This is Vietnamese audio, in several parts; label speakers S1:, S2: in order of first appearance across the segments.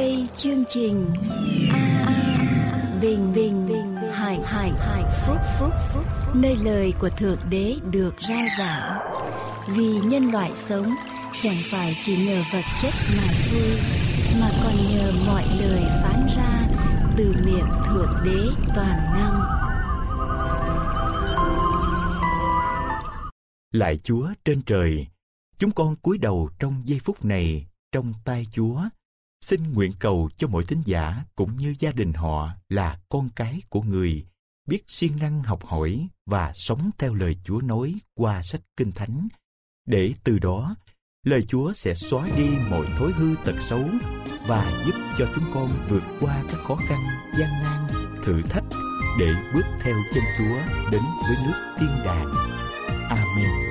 S1: đây chương trình. A a bình bình bình hải hải hải phúc phúc phúc nơi lời của thượng đế được rao giảng. Vì nhân loại sống chẳng phải chỉ nhờ vật chất mà thôi mà còn nhờ mọi lời phán ra từ miệng thượng đế toàn năng.
S2: Lạy Chúa trên trời, chúng con cúi đầu trong giây phút này trong tay Chúa. Xin nguyện cầu cho mỗi tín giả cũng như gia đình họ là con cái của người, biết siêng năng học hỏi và sống theo lời Chúa nói qua sách Kinh Thánh, để từ đó lời Chúa sẽ xóa đi mọi thói hư tật xấu và giúp cho chúng con vượt qua các khó khăn, gian nan, thử thách để bước theo chân Chúa đến với nước thiên đàng. Amen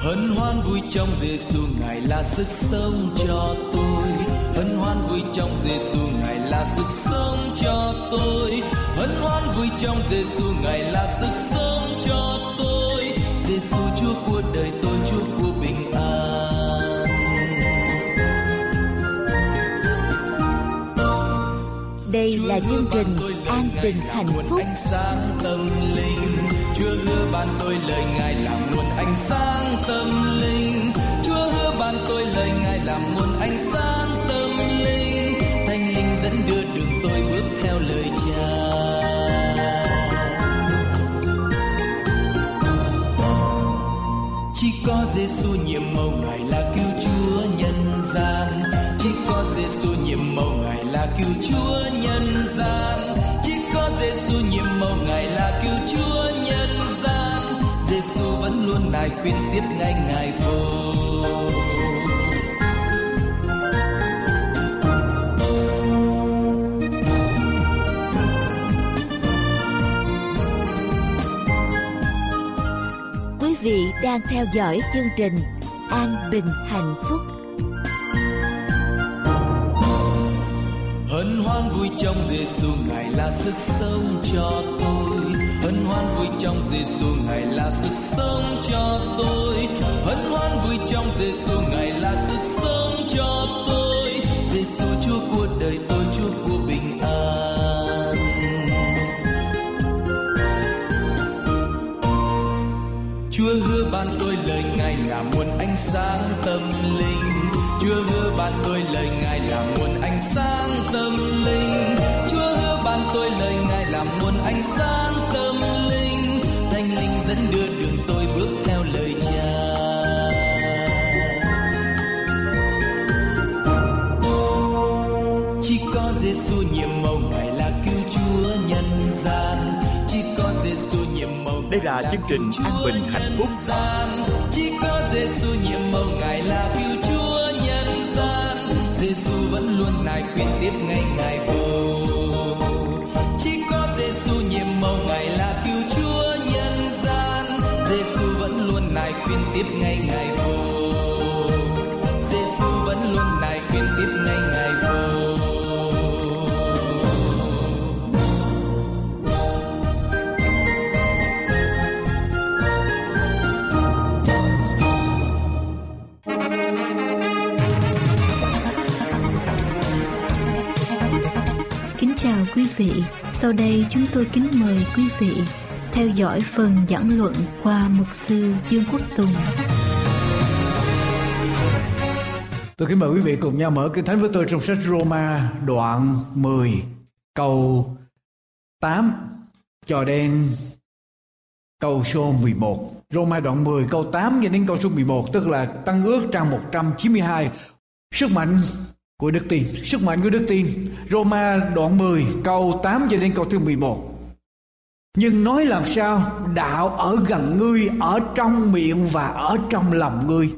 S3: hân hoan vui trong Giêsu ngài là sức sống cho tôi. Hân hoan vui trong Giêsu ngài là sức sống cho tôi. Hân hoan vui trong Giêsu ngài là sức sống cho tôi. Giêsu Chúa của đời tôi Chúa của bình an.
S1: Đây là chương trình an bình hạnh phúc.
S3: ánh sáng tâm linh. Chúa hứa ban tôi lời Ngài làm ánh sáng tâm linh, Chúa hứa ban tôi lời Ngài làm nguồn. Ánh sáng tâm linh, Thánh linh dẫn đưa đường tôi bước theo lời Cha. Chỉ có Giêsu nhiệm màu Ngài là cứu Chúa nhân gian. Chỉ có Giêsu nhiệm màu Ngài là cứu Chúa nhân gian. Chỉ có Giêsu nhiệm màu Ngài là cứu Chúa nhân gian nài khuyên tiếp ngay Ngài vô.
S1: Quý vị đang theo dõi chương trình an bình hạnh phúc.
S3: Hân hoan vui trong Giêsu ngài là sức sống cho tôi hân hoan vui trong Giêsu ngài là sức sống cho tôi. Hân hoan vui trong Giêsu ngài là sức sống cho tôi. Giêsu Chúa của đời tôi, Chúa của bình an. Chúa hứa ban tôi lời Ngài là nguồn ánh sáng tâm linh. Chúa hứa ban tôi lời Ngài là nguồn ánh sáng tâm linh. Chúa hứa ban tôi lời Ngài là nguồn ánh sáng
S2: Đây là chương trình An Bình Hạnh Phúc.
S3: gian chỉ có Giêsu nhiệm màu ngài là cứu Chúa nhân gian Giêsu vẫn luôn Ngài khuyên tiếp ngay ngài vô chỉ có Giêsu nhiệm màu ngài
S4: vị, sau đây chúng tôi kính mời quý vị theo dõi phần giảng luận qua mục sư Dương Quốc Tùng.
S5: Tôi kính mời quý vị cùng nhau mở Kinh Thánh với tôi trong sách Roma đoạn 10 câu 8 cho đến câu số 11. Roma đoạn 10 câu 8 cho đến câu số 11 tức là tăng ước trang 192 sức mạnh của đức tin, sức mạnh của đức tin. Roma đoạn 10 câu 8 cho đến câu thứ 11. Nhưng nói làm sao? Đạo ở gần ngươi ở trong miệng và ở trong lòng ngươi.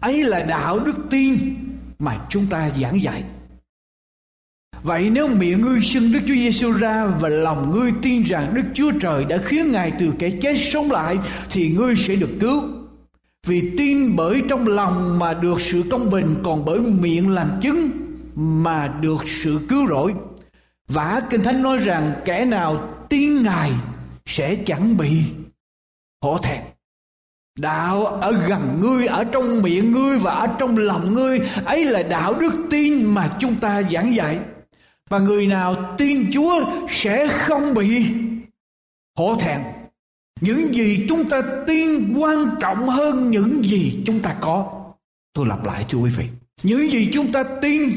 S5: Ấy là đạo đức tin mà chúng ta giảng dạy. Vậy nếu miệng ngươi xưng đức chúa giêsu ra và lòng ngươi tin rằng đức chúa trời đã khiến ngài từ kẻ chết sống lại thì ngươi sẽ được cứu vì tin bởi trong lòng mà được sự công bình, còn bởi miệng làm chứng mà được sự cứu rỗi. Vả kinh thánh nói rằng kẻ nào tin ngài sẽ chẳng bị hổ thẹn. Đạo ở gần ngươi, ở trong miệng ngươi và ở trong lòng ngươi, ấy là đạo đức tin mà chúng ta giảng dạy. Và người nào tin chúa sẽ không bị hổ thẹn những gì chúng ta tin quan trọng hơn những gì chúng ta có. Tôi lặp lại, thưa quý vị. Những gì chúng ta tin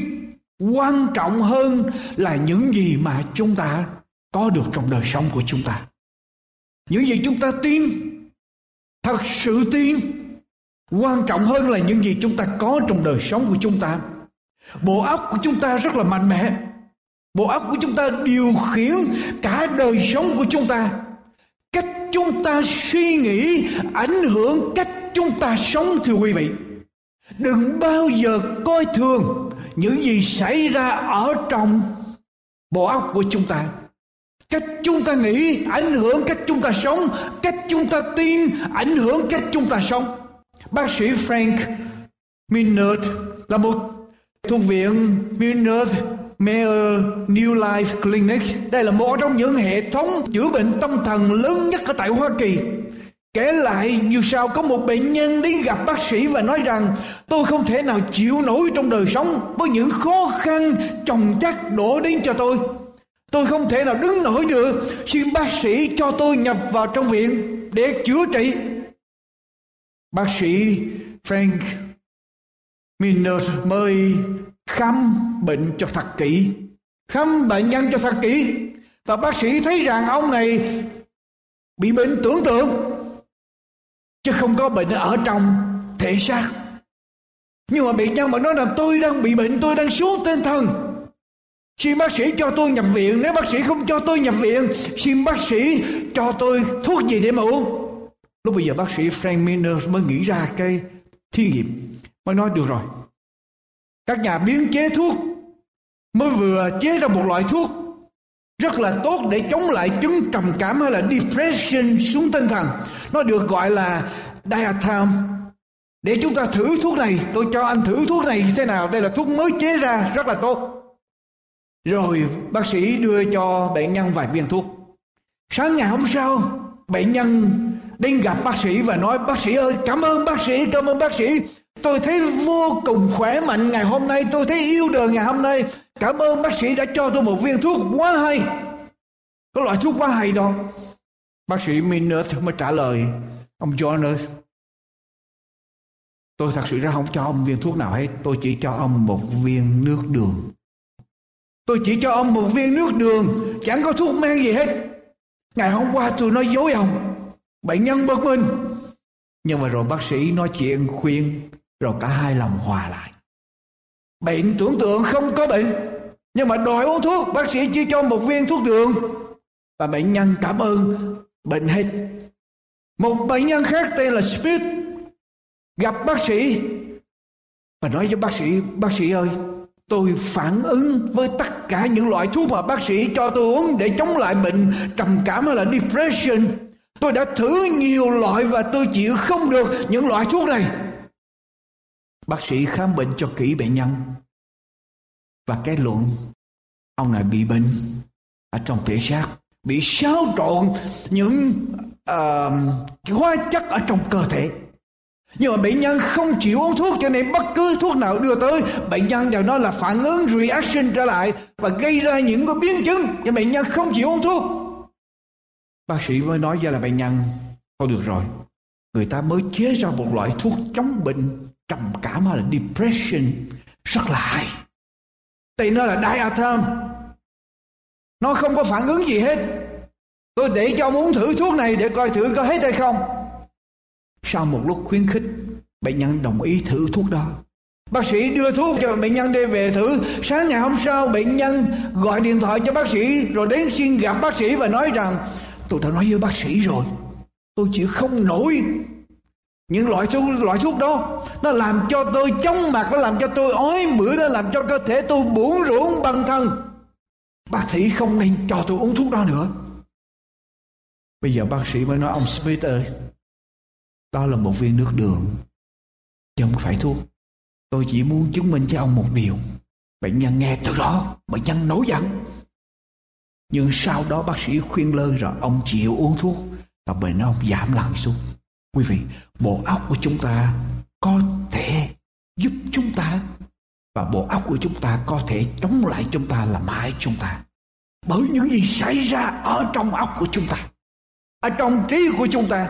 S5: quan trọng hơn là những gì mà chúng ta có được trong đời sống của chúng ta. Những gì chúng ta tin, thật sự tin, quan trọng hơn là những gì chúng ta có trong đời sống của chúng ta. Bộ óc của chúng ta rất là mạnh mẽ. Bộ óc của chúng ta điều khiển cả đời sống của chúng ta chúng ta suy nghĩ ảnh hưởng cách chúng ta sống, thưa quý vị. Đừng bao giờ coi thường những gì xảy ra ở trong bộ óc của chúng ta. Cách chúng ta nghĩ ảnh hưởng cách chúng ta sống, cách chúng ta tin ảnh hưởng cách chúng ta sống. Bác sĩ frank minert là một thuộc viện minert Mayer New Life Clinic. Đây là một trong những hệ thống chữa bệnh tâm thần lớn nhất ở tại Hoa Kỳ. Kể lại như sau có một bệnh nhân đến gặp bác sĩ và nói rằng, tôi không thể nào chịu nổi trong đời sống với những khó khăn chồng chất đổ đến cho tôi. Tôi không thể nào đứng nổi được. Xin bác sĩ cho tôi nhập vào trong viện để chữa trị. Bác sĩ Frank Miner mời khám bệnh cho thật kỹ. Khám bệnh nhân cho thật kỹ. Và bác sĩ thấy rằng ông này bị bệnh tưởng tượng, chứ không có bệnh ở trong thể xác. Nhưng mà bệnh nhân mà nói là tôi đang bị bệnh, tôi đang xuống tinh thần. Xin bác sĩ cho tôi nhập viện. Nếu bác sĩ không cho tôi nhập viện, xin bác sĩ cho tôi thuốc gì để mà uống. Lúc bây giờ bác sĩ Frank Miner mới nghĩ ra cái thí nghiệm, mới nói được rồi các nhà biến chế thuốc mới vừa chế ra một loại thuốc rất là tốt để chống lại chứng trầm cảm hay là depression xuống tinh thần. Nó được gọi là diatom. Để chúng ta thử thuốc này, tôi cho anh thử thuốc này như thế nào. Đây là thuốc mới chế ra, rất là tốt. Rồi, bác sĩ đưa cho bệnh nhân vài viên thuốc. Sáng ngày hôm sau, bệnh nhân đến gặp bác sĩ và nói, bác sĩ ơi, cảm ơn bác sĩ, cảm ơn bác sĩ tôi thấy vô cùng khỏe mạnh ngày hôm nay, tôi thấy yêu đời ngày hôm nay. Cảm ơn bác sĩ đã cho tôi một viên thuốc quá hay. Có loại thuốc quá hay đó. Bác sĩ Minus mới trả lời. Ông Jonas, tôi thật sự ra không cho ông viên thuốc nào hết. Tôi chỉ cho ông một viên nước đường. Tôi chỉ cho ông một viên nước đường. Chẳng có thuốc men gì hết. Ngày hôm qua tôi nói dối ông. Bệnh nhân bất minh. Nhưng mà rồi bác sĩ nói chuyện khuyên rồi cả hai lòng hòa lại. Bệnh tưởng tượng không có bệnh, nhưng mà đòi uống thuốc, bác sĩ chỉ cho một viên thuốc đường. Và bệnh nhân cảm ơn, bệnh hết. Một bệnh nhân khác tên là Smith, gặp bác sĩ và nói với bác sĩ bác sĩ ơi, tôi phản ứng với tất cả những loại thuốc mà bác sĩ cho tôi uống để chống lại bệnh trầm cảm hay là depression. Tôi đã thử nhiều loại và tôi chịu không được những loại thuốc này bác sĩ khám bệnh cho kỹ bệnh nhân. Và kết luận ông này bị bệnh ở trong thể xác bị xáo trộn những uh, hóa chất ở trong cơ thể. Nhưng mà bệnh nhân không chịu uống thuốc cho nên bất cứ thuốc nào đưa tới bệnh nhân đều nói là phản ứng reaction trở lại và gây ra những cái biến chứng cho bệnh nhân không chịu uống thuốc. Bác sĩ mới nói ra là bệnh nhân thôi được rồi. Người ta mới chế ra một loại thuốc chống bệnh trầm cảm hay là depression? Rất là hay. Tại nó là diatom. Nó không có phản ứng gì hết. Tôi để cho ông uống thử thuốc này để coi thử có hết hay không. Sau một lúc khuyến khích, bệnh nhân đồng ý thử thuốc đó. Bác sĩ đưa thuốc cho bệnh nhân đi về thử. Sáng ngày hôm sau, bệnh nhân gọi điện thoại cho bác sĩ rồi đến xin gặp bác sĩ và nói rằng, tôi đã nói với bác sĩ rồi. Tôi chịu không nổi những loại thuốc loại thuốc đó, nó làm cho tôi chóng mặt, nó làm cho tôi ói mửa, nó làm cho cơ thể tôi buồn rủn bần thân. Bác sĩ không nên cho tôi uống thuốc đó nữa. Bây giờ bác sĩ mới nói, ông Smith ơi, đó là một viên nước đường, chứ không phải thuốc. Tôi chỉ muốn chứng minh cho ông một điều. Bệnh nhân nghe từ đó, bệnh nhân nổi giận. Nhưng sau đó bác sĩ khuyên lơn rồi ông chịu uống thuốc, và bệnh ông giảm lặng xuống quý vị, bộ óc của chúng ta có thể giúp chúng ta và bộ óc của chúng ta có thể chống lại chúng ta, làm hại chúng ta. Bởi những gì xảy ra ở trong óc của chúng ta, ở trong trí của chúng ta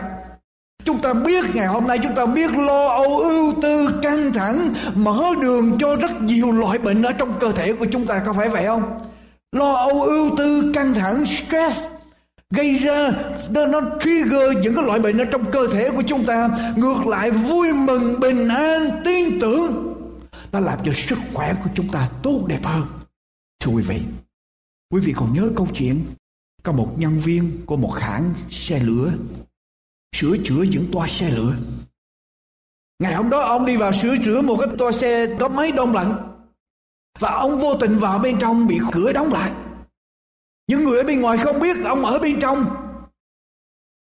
S5: chúng ta biết ngày hôm nay chúng ta biết lo âu, ưu tư, căng thẳng, mở đường cho rất nhiều loại bệnh ở trong cơ thể của chúng ta, có phải vậy không? Lo âu, ưu tư, căng thẳng, stress gây ra nó, nó trigger những cái loại bệnh ở trong cơ thể của chúng ta. Ngược lại vui mừng bình an tin tưởng. Nó làm cho sức khỏe của chúng ta tốt đẹp hơn. Thưa quý vị quý vị còn nhớ câu chuyện có một nhân viên của một hãng xe lửa sửa chữa những toa xe lửa. Ngày hôm đó ông đi vào sửa chữa một cái toa xe có máy đông lạnh và ông vô tình vào bên trong bị cửa đóng lại những người ở bên ngoài không biết ông ở bên trong.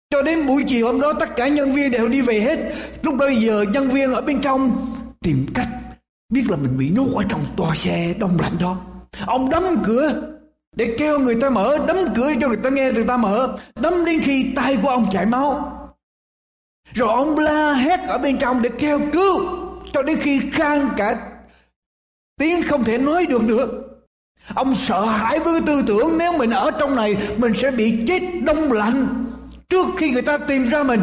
S5: Cho đến buổi chiều hôm đó, tất cả nhân viên đều đi về hết. Lúc bây giờ nhân viên ở bên trong tìm cách biết là mình bị nhốt ở trong toa xe đông lạnh đó. Ông đóng cửa để kêu người ta mở, đấm cửa cho người ta nghe người ta mở. Đấm đến khi tay của ông chảy máu. Rồi ông la hét ở bên trong để kêu cứu, cho đến khi khang cả tiếng không thể nói được nữa ông sợ hãi với tư tưởng nếu mình ở trong này, mình sẽ bị chết đông lạnh trước khi người ta tìm ra mình.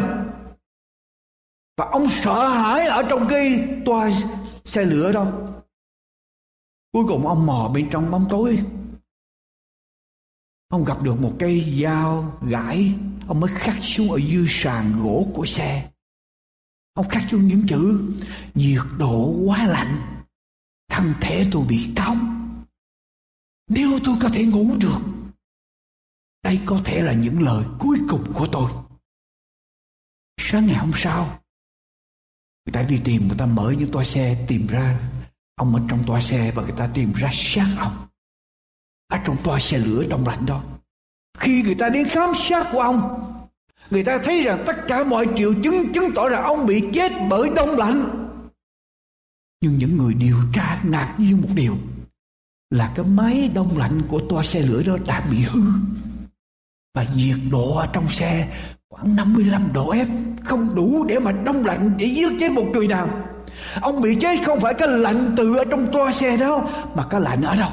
S5: Và ông sợ hãi ở trong cái toa xe lửa đâu cuối cùng ông mò bên trong bóng tối. Ông gặp được một cây dao gãi. Ông mới khắc xuống ở dưới sàn gỗ của xe. Ông khắc xuống những chữ, nhiệt độ quá lạnh, thân thể tôi bị cóng nếu tôi có thể ngủ được, đây có thể là những lời cuối cùng của tôi. Sáng ngày hôm sau, người ta đi tìm, người ta mở những toa xe tìm ra. Ông ở trong toa xe và người ta tìm ra xác ông. Ở trong toa xe lửa đông lạnh đó. Khi người ta đến khám xác của ông, người ta thấy rằng tất cả mọi triệu chứng chứng tỏ rằng ông bị chết bởi đông lạnh. Nhưng những người điều tra ngạc nhiên một điều là cái máy đông lạnh của toa xe lửa đó đã bị hư. Và nhiệt độ ở trong xe khoảng 55 độ F, không đủ để mà đông lạnh để giết chết một người nào. Ông bị chết không phải cái lạnh từ ở trong toa xe đó, mà cái lạnh ở đâu?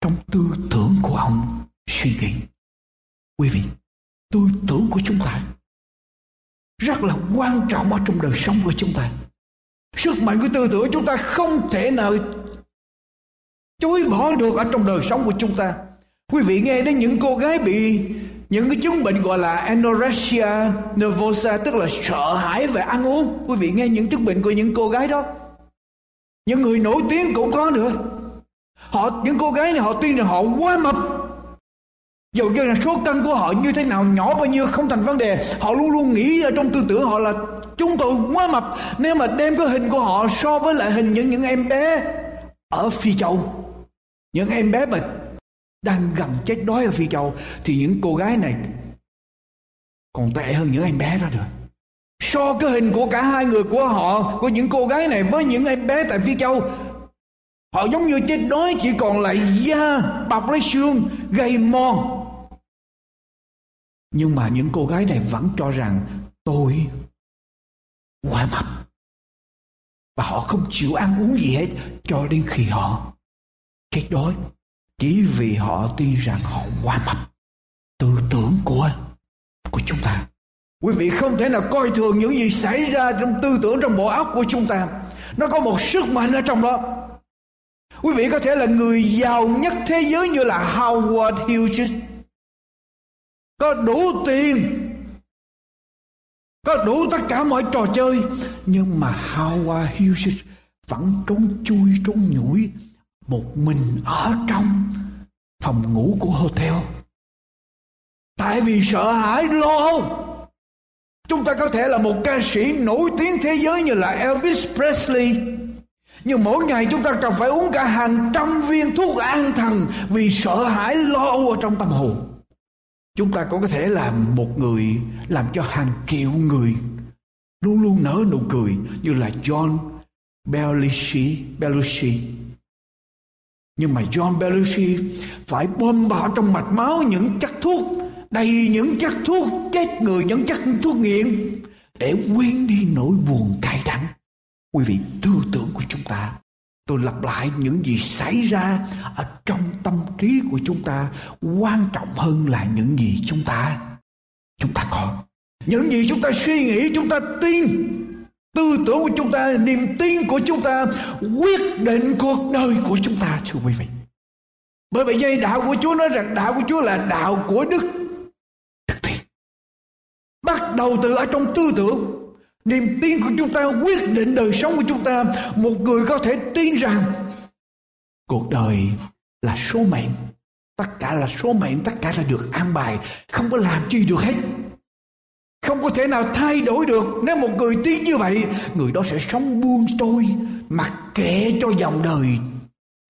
S5: Trong tư tưởng của ông suy nghĩ. Quý vị, tư tưởng của chúng ta rất là quan trọng ở trong đời sống của chúng ta. Sức mạnh của tư tưởng chúng ta không thể nào chối bỏ được ở trong đời sống của chúng ta. Quý vị nghe đến những cô gái bị những cái chứng bệnh gọi là anorexia nervosa, tức là sợ hãi về ăn uống. Quý vị nghe những chứng bệnh của những cô gái đó. Những người nổi tiếng cũng có nữa. Họ, những cô gái này họ tin rằng họ quá mập. Dù cho là số cân của họ như thế nào, nhỏ bao nhiêu không thành vấn đề. Họ luôn luôn nghĩ ở trong tư tưởng họ là chúng tôi quá mập. Nếu mà đem cái hình của họ so với lại hình những những em bé ở phi châu những em bé mà đang gần chết đói ở phi châu thì những cô gái này còn tệ hơn những em bé đó rồi. so cái hình của cả hai người của họ, của những cô gái này với những em bé tại phi châu, họ giống như chết đói, chỉ còn lại da, bọc lấy xương, gầy mòn nhưng mà những cô gái này vẫn cho rằng tôi quá mập và họ không chịu ăn uống gì hết cho đến khi họ chết đói chỉ vì họ tin rằng họ quá mập tư tưởng của của chúng ta. Quý vị không thể nào coi thường những gì xảy ra trong tư tưởng, trong bộ óc của chúng ta. Nó có một sức mạnh ở trong đó. Quý vị có thể là người giàu nhất thế giới như là Howard Hughes. Có đủ tiền, có đủ tất cả mọi trò chơi, nhưng mà Howard Hughes vẫn trốn chui, trốn nhủi một mình ở trong phòng ngủ của hotel. Tại vì sợ hãi lo âu. Chúng ta có thể là một ca sĩ nổi tiếng thế giới như là Elvis Presley. Nhưng mỗi ngày chúng ta cần phải uống cả hàng trăm viên thuốc an thần vì sợ hãi lo âu ở trong tâm hồn. Chúng ta cũng có thể làm một người làm cho hàng triệu người luôn luôn nở nụ cười như là John Belushi, Belushi. Nhưng mà John Belushi phải bơm vào trong mạch máu những chất thuốc đầy những chất thuốc chết người, những chất thuốc nghiện để quên đi nỗi buồn cay đắng. Quý vị tư tưởng của chúng ta tôi lặp lại những gì xảy ra ở trong tâm trí của chúng ta quan trọng hơn là những gì chúng ta chúng ta có. Những gì chúng ta suy nghĩ chúng ta tin tư tưởng của chúng ta niềm tin của chúng ta quyết định cuộc đời của chúng ta thưa quý vị bởi vậy dây đạo của chúa nói rằng đạo của chúa là đạo của đức đức bắt đầu từ ở trong tư tưởng Niềm tin của chúng ta quyết định đời sống của chúng ta. Một người có thể tin rằng cuộc đời là số mệnh. Tất cả là số mệnh, tất cả là được an bài. Không có làm chi được hết. Không có thể nào thay đổi được. Nếu một người tin như vậy, người đó sẽ sống buông trôi, mặc kệ cho dòng đời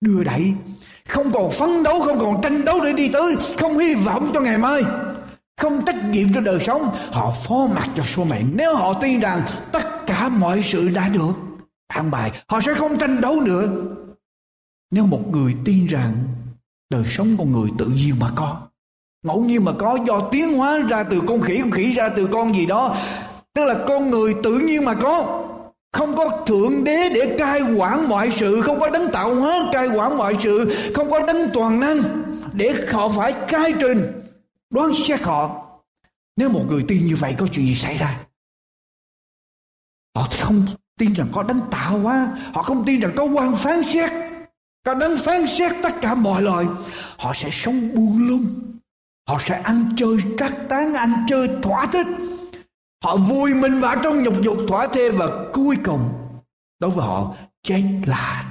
S5: đưa đẩy. Không còn phấn đấu, không còn tranh đấu để đi tới, không hy vọng cho ngày mai. Không trách nhiệm cho đời sống. Họ phó mặc cho số mệnh. Nếu họ tin rằng tất cả mọi sự đã được an bài họ sẽ không tranh đấu nữa. Nếu một người tin rằng đời sống con người tự nhiên mà có ngẫu nhiên mà có, do tiến hóa ra từ con khỉ con khỉ ra từ con gì đó. Tức là con người tự nhiên mà có. Không có thượng đế để cai quản mọi sự, không có đấng tạo hóa cai quản mọi sự, không có đấng toàn năng để họ phải cai trình, đoán xét họ. Nếu một người tin như vậy, có chuyện gì xảy ra? Họ không tin rằng có đấng tạo hóa. Họ không tin rằng có quan phán xét, có đấng phán xét tất cả mọi loài. Họ sẽ sống buông lung họ sẽ ăn chơi trác tán, ăn chơi thỏa thích. Họ vui mình vào trong nhục dục thỏa thê và cuối cùng, đối với họ, chết là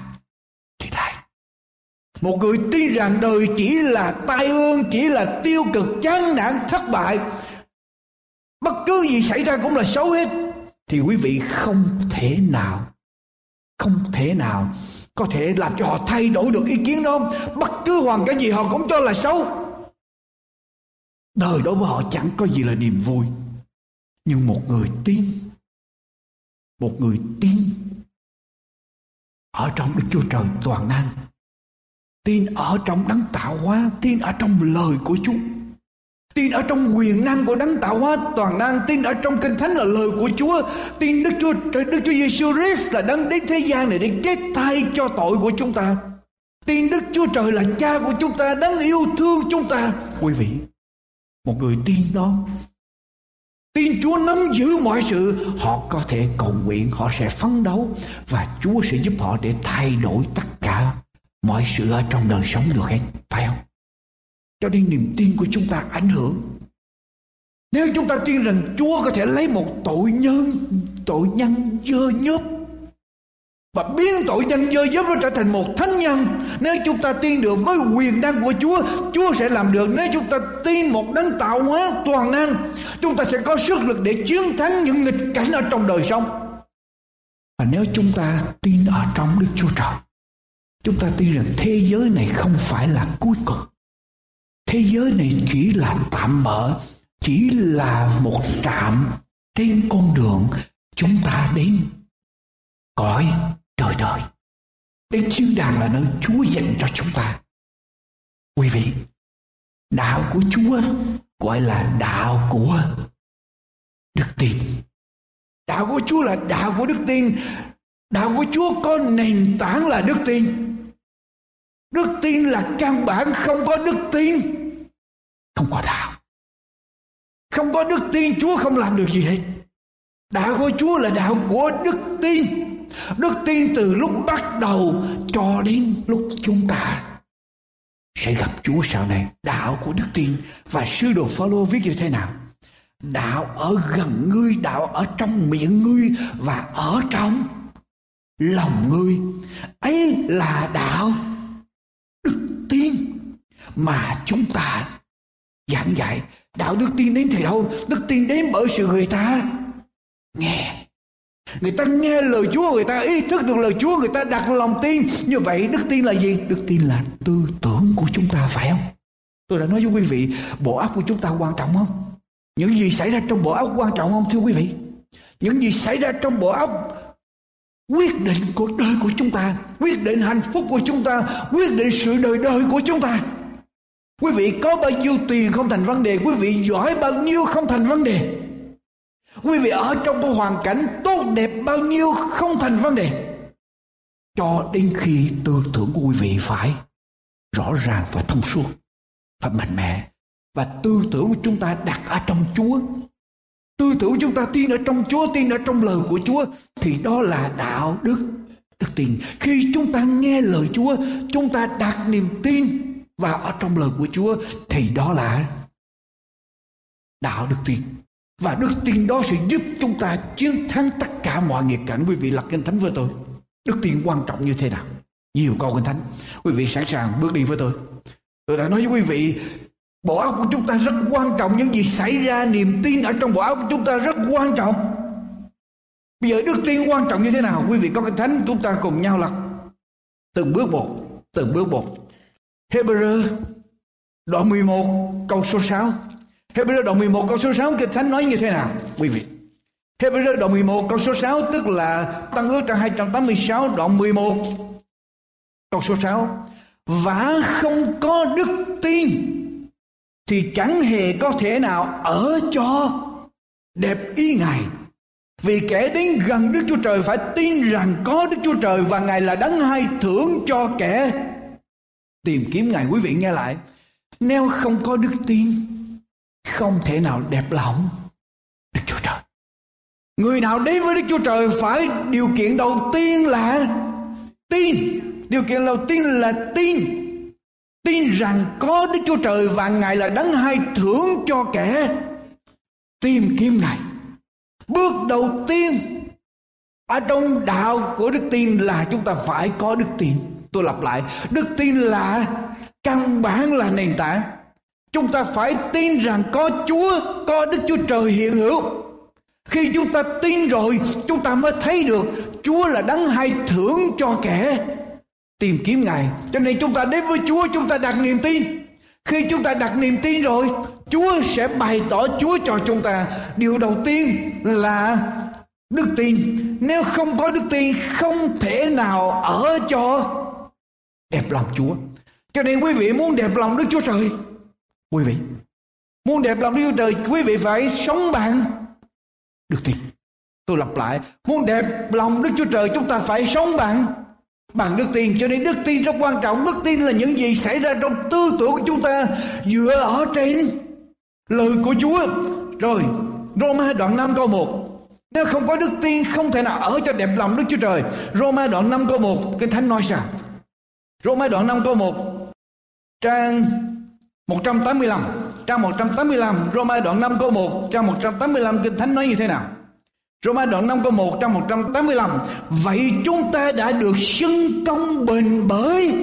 S5: một người tin rằng đời chỉ là tai ương, chỉ là tiêu cực, chán nản, thất bại, bất cứ gì xảy ra cũng là xấu hết, thì quý vị không thể nào, không thể nào có thể làm cho họ thay đổi được ý kiến đó. Bất cứ hoàn cảnh gì họ cũng cho là xấu đời đối với họ chẳng có gì là niềm vui. Nhưng một người tin, một người tin ở trong đức chúa trời toàn năng, tin ở trong đấng tạo hóa, tin ở trong lời của chúa, tin ở trong quyền năng của đấng tạo hóa toàn năng, tin ở trong kinh thánh là lời của chúa, tin đức chúa đức chúa giêsu christ là đấng đến thế gian này để chết thay cho tội của chúng ta, tin đức chúa trời là cha của chúng ta, đấng yêu thương chúng ta. Quý vị một người tin đó. Tin chúa nắm giữ mọi sự, họ có thể cầu nguyện, họ sẽ phấn đấu và chúa sẽ giúp họ để thay đổi tất cả mọi sự ở trong đời sống được hết, phải không? Cho nên niềm tin của chúng ta ảnh hưởng. Nếu chúng ta tin rằng Chúa có thể lấy một tội nhân tội nhân dơ nhớp và biến tội nhân dơ dớp nó trở thành một thánh nhân. Nếu chúng ta tin được với quyền năng của Chúa Chúa sẽ làm được. Nếu chúng ta tin một đấng tạo hóa toàn năng, chúng ta sẽ có sức lực để chiến thắng những nghịch cảnh ở trong đời sống. Và nếu chúng ta tin ở trong Đức Chúa Trời, chúng ta tin rằng thế giới này không phải là cuối cùng. Thế giới này chỉ là tạm bỡ, chỉ là một trạm trên con đường chúng ta đến. Cõi trời đời. Đến thiên đàng là nơi chúa dành cho chúng ta. Quý vị, đạo của chúa gọi là đạo của đức tin. Đạo của chúa là đạo của đức tin. Đạo của chúa có nền tảng là đức tin. Đức tin là căn bản không có đức tin, không có đạo. Không có đức tin, chúa không làm được gì hết. Đạo của chúa là đạo của đức tin đức tin từ lúc bắt đầu cho đến lúc chúng ta sẽ gặp chúa sau này. Đạo của đức tin và sư đồ Phaolô viết như thế nào? Đạo ở gần ngươi, đạo ở trong miệng ngươi và ở trong lòng ngươi. Ấy là đạo đức tin mà chúng ta giảng dạy. Đạo đức tin đến từ đâu? Đức tin đến bởi sự người ta nghe người ta nghe lời chúa, người ta ý thức được lời chúa, người ta đặt lòng tin. Như vậy, đức tin là gì? Đức tin là tư tưởng của chúng ta, phải không? Tôi đã nói với quý vị, bộ óc của chúng ta quan trọng không? Những gì xảy ra trong bộ óc quan trọng không, thưa quý vị? Những gì xảy ra trong bộ óc quyết định cuộc đời của chúng ta, quyết định hạnh phúc của chúng ta, quyết định sự đời đời của chúng ta. Quý vị có bao nhiêu tiền không thành vấn đề? Quý vị giỏi bao nhiêu không thành vấn đề? Quý vị ở trong một hoàn cảnh tốt đẹp bao nhiêu không thành vấn đề. Cho đến khi tư tưởng của quý vị phải rõ ràng và thông suốt, phải mạnh mẽ, và tư tưởng của chúng ta đặt ở trong Chúa, tư tưởng của chúng ta tin ở trong Chúa, tin ở trong lời của Chúa, thì đó là đạo đức đức tin. Khi chúng ta nghe lời Chúa, chúng ta đặt niềm tin vào ở trong lời của Chúa, thì đó là đạo đức tin và đức tin đó sẽ giúp chúng ta chiến thắng tất cả mọi nghịch cảnh. Quý vị lật kinh thánh với tôi. Đức tin quan trọng như thế nào? Nhiều câu kinh thánh. Quý vị sẵn sàng bước đi với tôi. Tôi đã nói với quý vị, bộ óc của chúng ta rất quan trọng. Những gì xảy ra, niềm tin ở trong bộ óc của chúng ta rất quan trọng. Bây giờ đức tin quan trọng như thế nào? Quý vị có kinh thánh, chúng ta cùng nhau lật. Từng bước một, từng bước một. Hebrew đoạn 11 câu số 6 Hebrew đoạn 11 câu số 6 kinh thánh nói như thế nào quý vị Hebrew đoạn 11 câu số 6 tức là tăng ước trang 286 đoạn 11 câu số 6 và không có đức tin thì chẳng hề có thể nào ở cho đẹp ý Ngài. Vì kẻ đến gần Đức Chúa Trời phải tin rằng có Đức Chúa Trời và Ngài là đấng hay thưởng cho kẻ tìm kiếm Ngài. Quý vị nghe lại. Nếu không có đức tin, không thể nào đẹp lòng Đức Chúa Trời. Người nào đến với Đức Chúa Trời phải điều kiện đầu tiên là tin. Điều kiện đầu tiên là tin tin rằng có Đức Chúa Trời và Ngài là đấng hay thưởng cho kẻ tìm kiếm Ngài. Bước đầu tiên ở trong đạo của đức tin là chúng ta phải có đức tin. Tôi lặp lại, đức tin là căn bản là nền tảng. Chúng ta phải tin rằng có Chúa, có Đức Chúa Trời hiện hữu. Khi chúng ta tin rồi, chúng ta mới thấy được Chúa là đấng hay thưởng cho kẻ tìm kiếm Ngài. Cho nên chúng ta đến với Chúa chúng ta đặt niềm tin. Khi chúng ta đặt niềm tin rồi, Chúa sẽ bày tỏ Chúa cho chúng ta. Điều đầu tiên là đức tin. Nếu không có đức tin, không thể nào ở cho đẹp lòng Chúa. Cho nên quý vị muốn đẹp lòng Đức Chúa Trời, quý vị muốn đẹp lòng Đức Chúa Trời, quý vị phải sống bằng đức tin. Tôi lặp lại, muốn đẹp lòng Đức Chúa Trời chúng ta phải sống bằng bằng đức tin cho nên đức tin rất quan trọng. Đức tin là những gì xảy ra trong tư tưởng của chúng ta dựa ở trên lời của Chúa. Rồi Roma đoạn 5 câu 1 nếu không có đức tin không thể nào ở cho đẹp lòng Đức Chúa Trời. Roma đoạn 5 câu 1 cái Thánh nói sao? Roma đoạn 5 câu 1 Trang 185 Trang 185 Roma đoạn 5 câu 1 Trang 185 Kinh Thánh nói như thế nào? Roma đoạn 5 câu 1 trong 185 Vậy chúng ta đã được xưng công bình bởi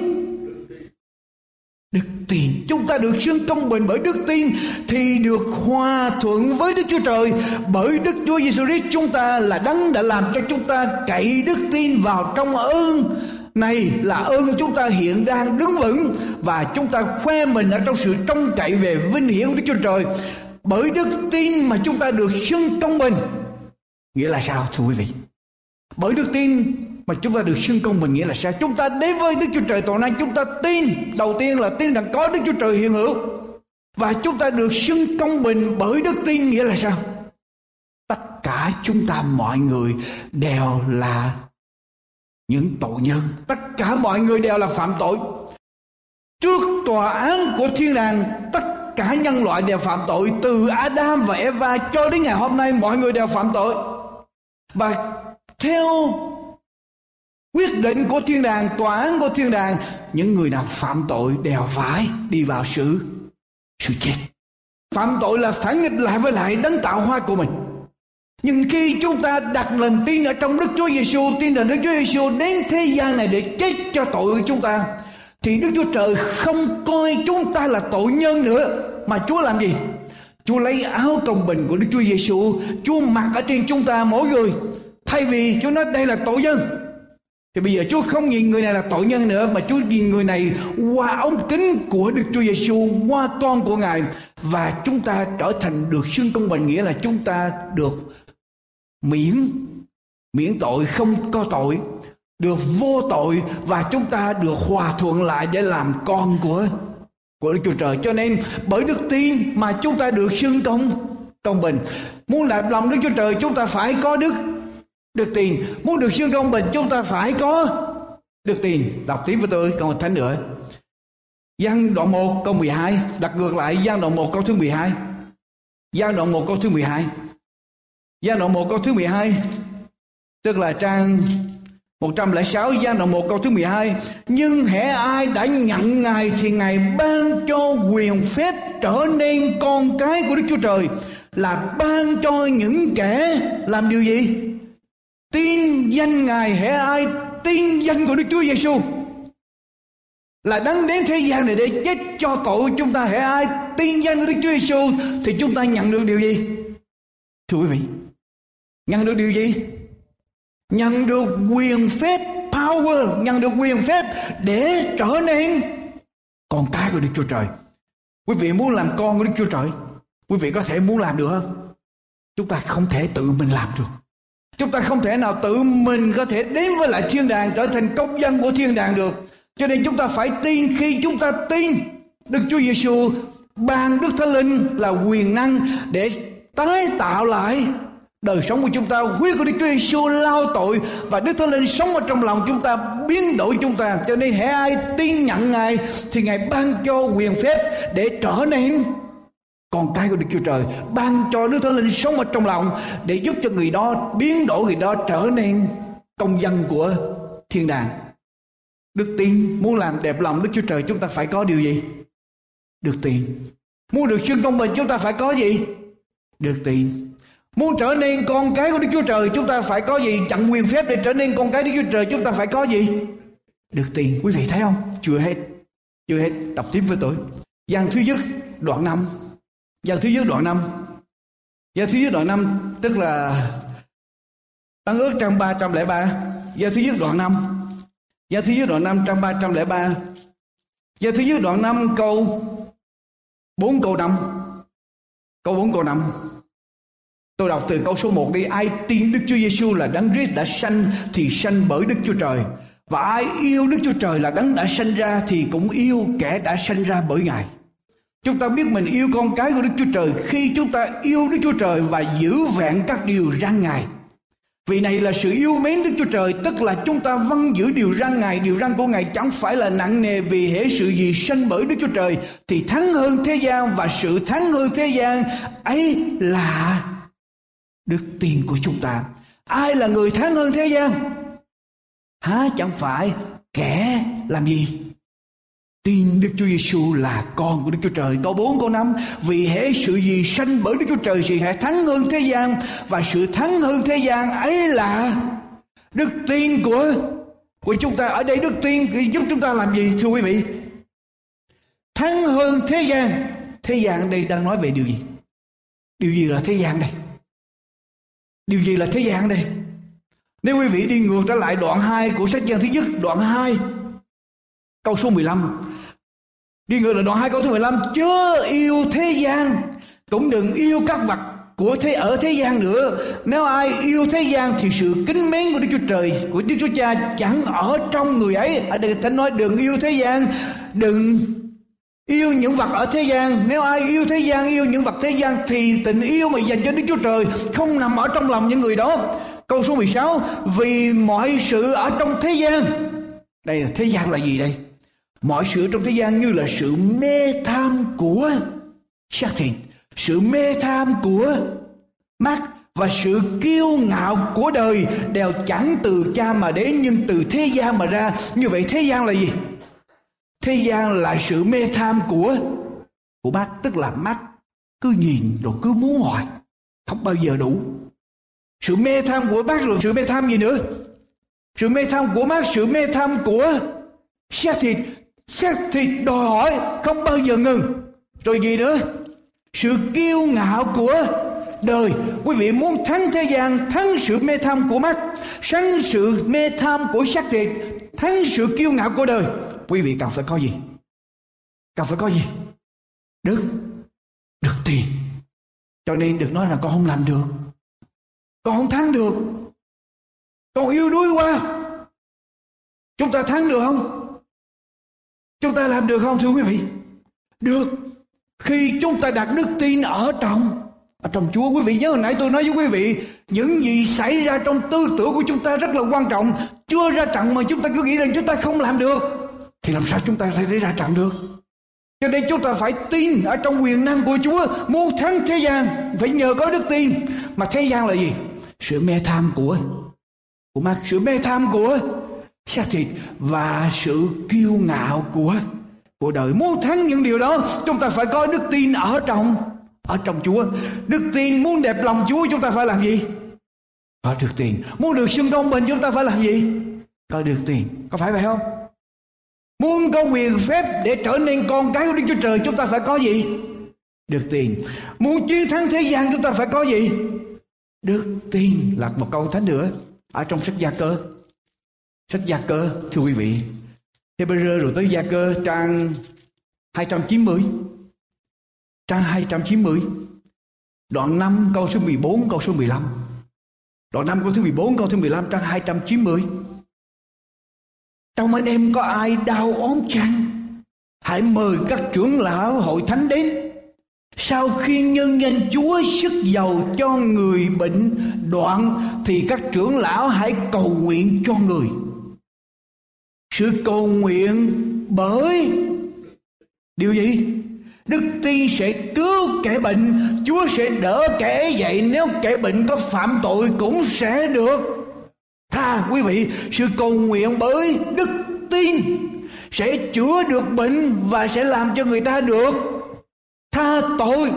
S5: Đức tin. Chúng ta được xưng công bình bởi đức tin Thì được hòa thuận với Đức Chúa Trời. Bởi Đức Chúa Giêsu Christ chúng ta là đấng đã làm cho chúng ta cậy đức tin vào trong ơn này, là ơn chúng ta hiện đang đứng vững và chúng ta khoe mình ở trong sự trông cậy về vinh hiển của Đức Chúa Trời bởi đức tin mà chúng ta được xưng công bình Nghĩa là sao, thưa quý vị? Bởi đức tin mà chúng ta được xưng công bình nghĩa là sao? Chúng ta đến với Đức Chúa Trời toàn năng chúng ta tin. Đầu tiên là tin rằng có Đức Chúa Trời hiện hữu. Và chúng ta được xưng công bình bởi đức tin nghĩa là sao? Tất cả chúng ta, mọi người đều là những tội nhân. Tất cả mọi người đều là phạm tội. Trước tòa án của thiên đàng, tất cả nhân loại đều phạm tội từ Adam và Eva cho đến ngày hôm nay, mọi người đều phạm tội và theo quyết định của thiên đàng, tòa án của thiên đàng, những người nào phạm tội đều phải đi vào sự sự chết phạm tội là phản nghịch lại với lại đấng tạo hóa của mình nhưng khi chúng ta đặt lòng tin ở trong Đức Chúa Giêsu, tin rằng Đức Chúa Giêsu đến thế gian này để chết cho tội của chúng ta, thì Đức Chúa Trời không coi chúng ta là tội nhân nữa, mà Chúa làm gì? Chúa lấy áo công bình của Đức Chúa Giêsu, Chúa mặc ở trên chúng ta mỗi người. Thay vì Chúa nói đây là tội nhân, thì bây giờ Chúa không nhìn người này là tội nhân nữa mà Chúa nhìn người này qua ống kính của Đức Chúa Giêsu, qua con của Ngài và chúng ta trở thành được xưng công bình nghĩa là chúng ta được miễn miễn tội không có tội, được vô tội và chúng ta được hòa thuận lại để làm con của của Đức Chúa Trời. Cho nên, bởi đức tin mà chúng ta được xưng công công bình. Muốn làm lòng đức chúa trời, chúng ta phải có đức được tiền muốn được xưng công bình, chúng ta phải có được tiền đọc tiếp với tôi còn thánh nữa. Giăng đoạn 1 câu 12 Đặt ngược lại, Giăng đoạn 1 câu thứ 12 Giăng đoạn 1 câu thứ 12 Giai đoạn 1 câu thứ 12 Tức là trang 106 Giăng đoạn 1 câu thứ 12 Nhưng hễ ai đã nhận Ngài Thì Ngài ban cho quyền phép Trở nên con cái của Đức Chúa Trời, Là ban cho những kẻ Làm điều gì? Tin danh Ngài, hễ ai tin danh của Đức Chúa Giêsu là đấng đến thế gian này để chết cho tội chúng ta. Hễ ai tin danh của Đức Chúa Giêsu thì chúng ta nhận được điều gì? Thưa quý vị, nhận được điều gì? Nhận được quyền phép power, nhận được quyền phép để trở nên con cái của Đức Chúa Trời. Quý vị muốn làm con của Đức Chúa Trời, quý vị có thể muốn làm được không? Chúng ta không thể tự mình làm được. Chúng ta không thể nào tự mình có thể đến với lại thiên đàng trở thành công dân của thiên đàng được cho nên chúng ta phải tin khi chúng ta tin Đức Chúa Giêsu ban Đức Thánh Linh là quyền năng để tái tạo lại đời sống của chúng ta huyết của Đức Chúa Giêsu lao tội và Đức Thánh Linh sống ở trong lòng chúng ta, biến đổi chúng ta cho nên hễ ai tin nhận Ngài thì Ngài ban cho quyền phép để trở nên con cái của Đức Chúa Trời ban cho Đức Thánh Linh sống ở trong lòng để giúp cho người đó, biến đổi người đó trở nên công dân của thiên đàng Đức tin muốn làm đẹp lòng Đức Chúa Trời, chúng ta phải có điều gì? Được tin. Muốn được xưng công bình, chúng ta phải có gì? Được tiền Muốn trở nên con cái của Đức Chúa Trời, chúng ta phải có gì? Chặn quyền phép để trở nên con cái Đức Chúa Trời, chúng ta phải có gì? Được tiền Quý vị thấy không? Chưa hết. Chưa hết. Đọc tiếp với tôi. Giang thứ nhất, đoạn 5. Giang thứ nhất, đoạn 5. Giang thứ nhất, đoạn 5 tức là Tăng ước trang 303. Giang thứ nhất, đoạn 5 Gia thứ nhất, đoạn 5 trang 303. Gia thứ nhất, đoạn 5 câu 4 câu 5. Câu 4 câu 5. Tôi đọc từ câu số 1 đi. Ai tin Đức Chúa Giêsu là đấng Christ đã sanh thì sanh bởi Đức Chúa Trời. Và ai yêu Đức Chúa Trời là đấng đã sanh ra thì cũng yêu kẻ đã sanh ra bởi Ngài. Chúng ta biết mình yêu con cái của Đức Chúa Trời khi chúng ta yêu Đức Chúa Trời và giữ vẹn các điều răn Ngài. Vì này là sự yêu mến Đức Chúa Trời, Tức là chúng ta vâng giữ điều răn Ngài. Điều răn của Ngài chẳng phải là nặng nề Vì hễ sự gì sanh bởi Đức Chúa Trời, Thì thắng hơn thế gian Và sự thắng hơn thế gian ấy là Đức tin của chúng ta. Ai là người thắng hơn thế gian? Há chẳng phải kẻ làm gì? Tin Đức Chúa Giêsu là con của Đức Chúa Trời. Câu 4 câu 5 vì hễ sự gì sanh bởi Đức Chúa Trời thì hãy thắng hơn thế gian và sự thắng hơn thế gian ấy là đức tin của của chúng ta ở đây đức tin giúp chúng ta làm gì thưa quý vị? Thắng hơn thế gian. Thế gian đây đang nói về điều gì? Điều gì là thế gian đây? Điều gì là thế gian đây? Nếu quý vị đi ngược trở lại đoạn 2 của sách gian thứ nhất, đoạn 2 câu số 15 Đi ngược là đoạn 2 câu thứ 15 Chớ yêu thế gian, Cũng đừng yêu các vật của thế, ở thế gian nữa. Nếu ai yêu thế gian thì sự kính mến của Đức Chúa Trời, của Đức Chúa Cha chẳng ở trong người ấy. Ở đây thánh nói đừng yêu thế gian, đừng yêu những vật ở thế gian. Nếu ai yêu thế gian, yêu những vật thế gian thì tình yêu mà dành cho Đức Chúa Trời không nằm ở trong lòng những người đó. Câu số 16 vì mọi sự ở trong thế gian. Đây là thế gian là gì đây? Mọi sự trong thế gian như là sự mê tham của xác thịt sự mê tham của mắt và sự kiêu ngạo của đời đều chẳng từ cha mà đến, nhưng từ thế gian mà ra. Như vậy thế gian là gì? Thế gian là sự mê tham của của mắt tức là mắt cứ nhìn rồi cứ muốn hoài, không bao giờ đủ. Sự mê tham của mắt rồi sự mê tham gì nữa? Sự mê tham của mắt sự mê tham của xác thịt xét thịt đòi hỏi không bao giờ ngừng. Rồi gì nữa? Sự kiêu ngạo của đời. Quý vị muốn thắng thế gian, thắng sự mê tham của mắt thắng sự mê tham của xác thịt, thắng sự kiêu ngạo của đời. Quý vị cần phải có gì? Cần phải có gì? Đức. Được tiền. Cho nên được nói là con không làm được. Con không thắng được. Con yêu đuối quá. Chúng ta thắng được không? Chúng ta làm được không, thưa quý vị? Được. Khi chúng ta đặt đức tin ở trong ở trong Chúa, quý vị nhớ hồi nãy tôi nói với quý vị, những gì xảy ra trong tư tưởng của chúng ta rất là quan trọng chưa ra trận mà chúng ta cứ nghĩ rằng chúng ta không làm được, thì làm sao chúng ta sẽ ra trận được cho nên chúng ta phải tin ở trong quyền năng của Chúa, muốn thắng thế gian, phải nhờ có đức tin mà thế gian là gì sự mê tham của của mắt sự mê tham của xác thịt và sự kiêu ngạo của của đời. Muốn thắng những điều đó, chúng ta phải có đức tin ở trong ở trong Chúa. Đức tin muốn đẹp lòng Chúa, chúng ta phải làm gì? Có đức tin. Muốn được xưng đông bình chúng ta phải làm gì? Có đức tin. Có phải vậy không? Muốn có quyền phép để trở nên con cái của Đức Chúa Trời, chúng ta phải có gì? Được tin. Muốn chiến thắng thế gian, chúng ta phải có gì? Đức tin. Là một câu thánh nữa. Ở trong sách gia cơ sách gia cơ, thưa quý vị. Hebrew rồi tới gia cơ, trang 290 trang 290 đoạn 5 câu số 14 câu số 15 đoạn 5 câu thứ 14 câu thứ 15 trang 290 trong anh em có ai đau ốm chăng? Hãy mời các trưởng lão hội thánh đến. Sau khi nhân danh Chúa sức giàu cho người bệnh đoạn, thì các trưởng lão hãy cầu nguyện cho người. Sự cầu nguyện bởi điều gì? Đức tin sẽ cứu kẻ bệnh, Chúa sẽ đỡ kẻ dậy. Nếu kẻ bệnh có phạm tội cũng sẽ được tha. Quý vị sự cầu nguyện bởi đức tin sẽ chữa được bệnh và sẽ làm cho người ta được tha tội.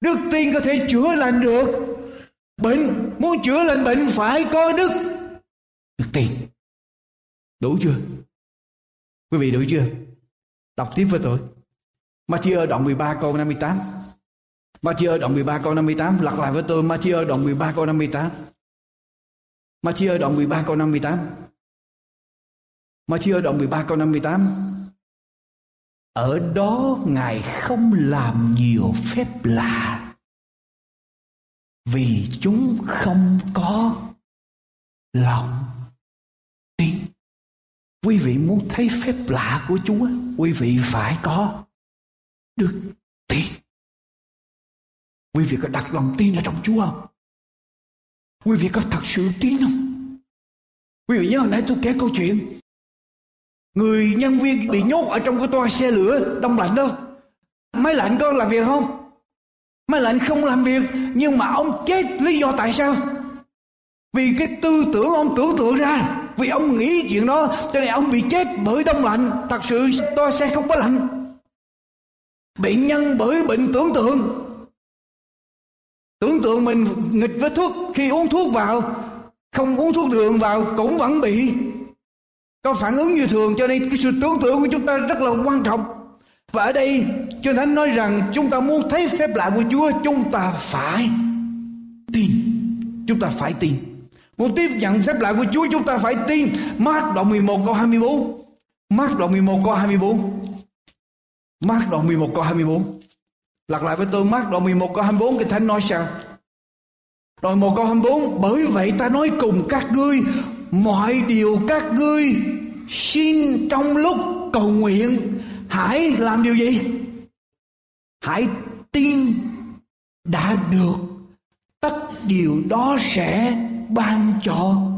S5: Đức tin có thể chữa lành được bệnh. Muốn chữa lành bệnh phải có đức đức tin đủ chưa? Quý vị đủ chưa? Đọc tiếp với tôi. Matthew đoạn 13 câu 58 Matthew đoạn 13 câu 58 lặp lại với tôi, Matthew đoạn 13 câu 58 Matthew đoạn 13 câu 58 Matthew đoạn 13 câu 58 ở đó ngài không làm nhiều phép lạ, vì chúng không có lòng tin quý vị muốn thấy phép lạ của chúa, quý vị phải có đức tin quý vị có đặt lòng tin ở trong chúa không quý vị có thật sự tin không quý vị nhớ hồi nãy tôi kể câu chuyện, Người nhân viên bị nhốt ở trong cái toa xe lửa đông lạnh đâu. Máy lạnh có làm việc không? Máy lạnh không làm việc, nhưng mà ông chết lý do tại sao? Vì cái tư tưởng ông tưởng tượng ra vì ông nghĩ chuyện đó, cho nên ông bị chết bởi đông lạnh. Thật sự tôi sẽ không có lạnh. Bệnh nhân bởi bệnh tưởng tượng. Tưởng tượng mình nghịch với thuốc, khi uống thuốc vào, không uống thuốc đường vào, cũng vẫn bị. Có phản ứng như thường, cho nên cái sự tưởng tượng của chúng ta rất là quan trọng. Và ở đây cho Thánh nói rằng, chúng ta muốn thấy phép lạ của Chúa, chúng ta phải tin. Chúng ta phải tin muốn tiếp nhận phép lạ của Chúa, chúng ta phải tin. Mark đoạn 11 câu 24 Mark đoạn 11 câu 24 Mark đoạn 11 câu 24 Lặp lại với tôi, Mark đoạn 11 câu 24 Cái Thánh nói sao? Đoạn 1 câu 24 Bởi vậy ta nói cùng các ngươi, Mọi điều các ngươi xin trong lúc cầu nguyện. Hãy làm điều gì? Hãy tin đã được. Tất điều đó sẽ ban cho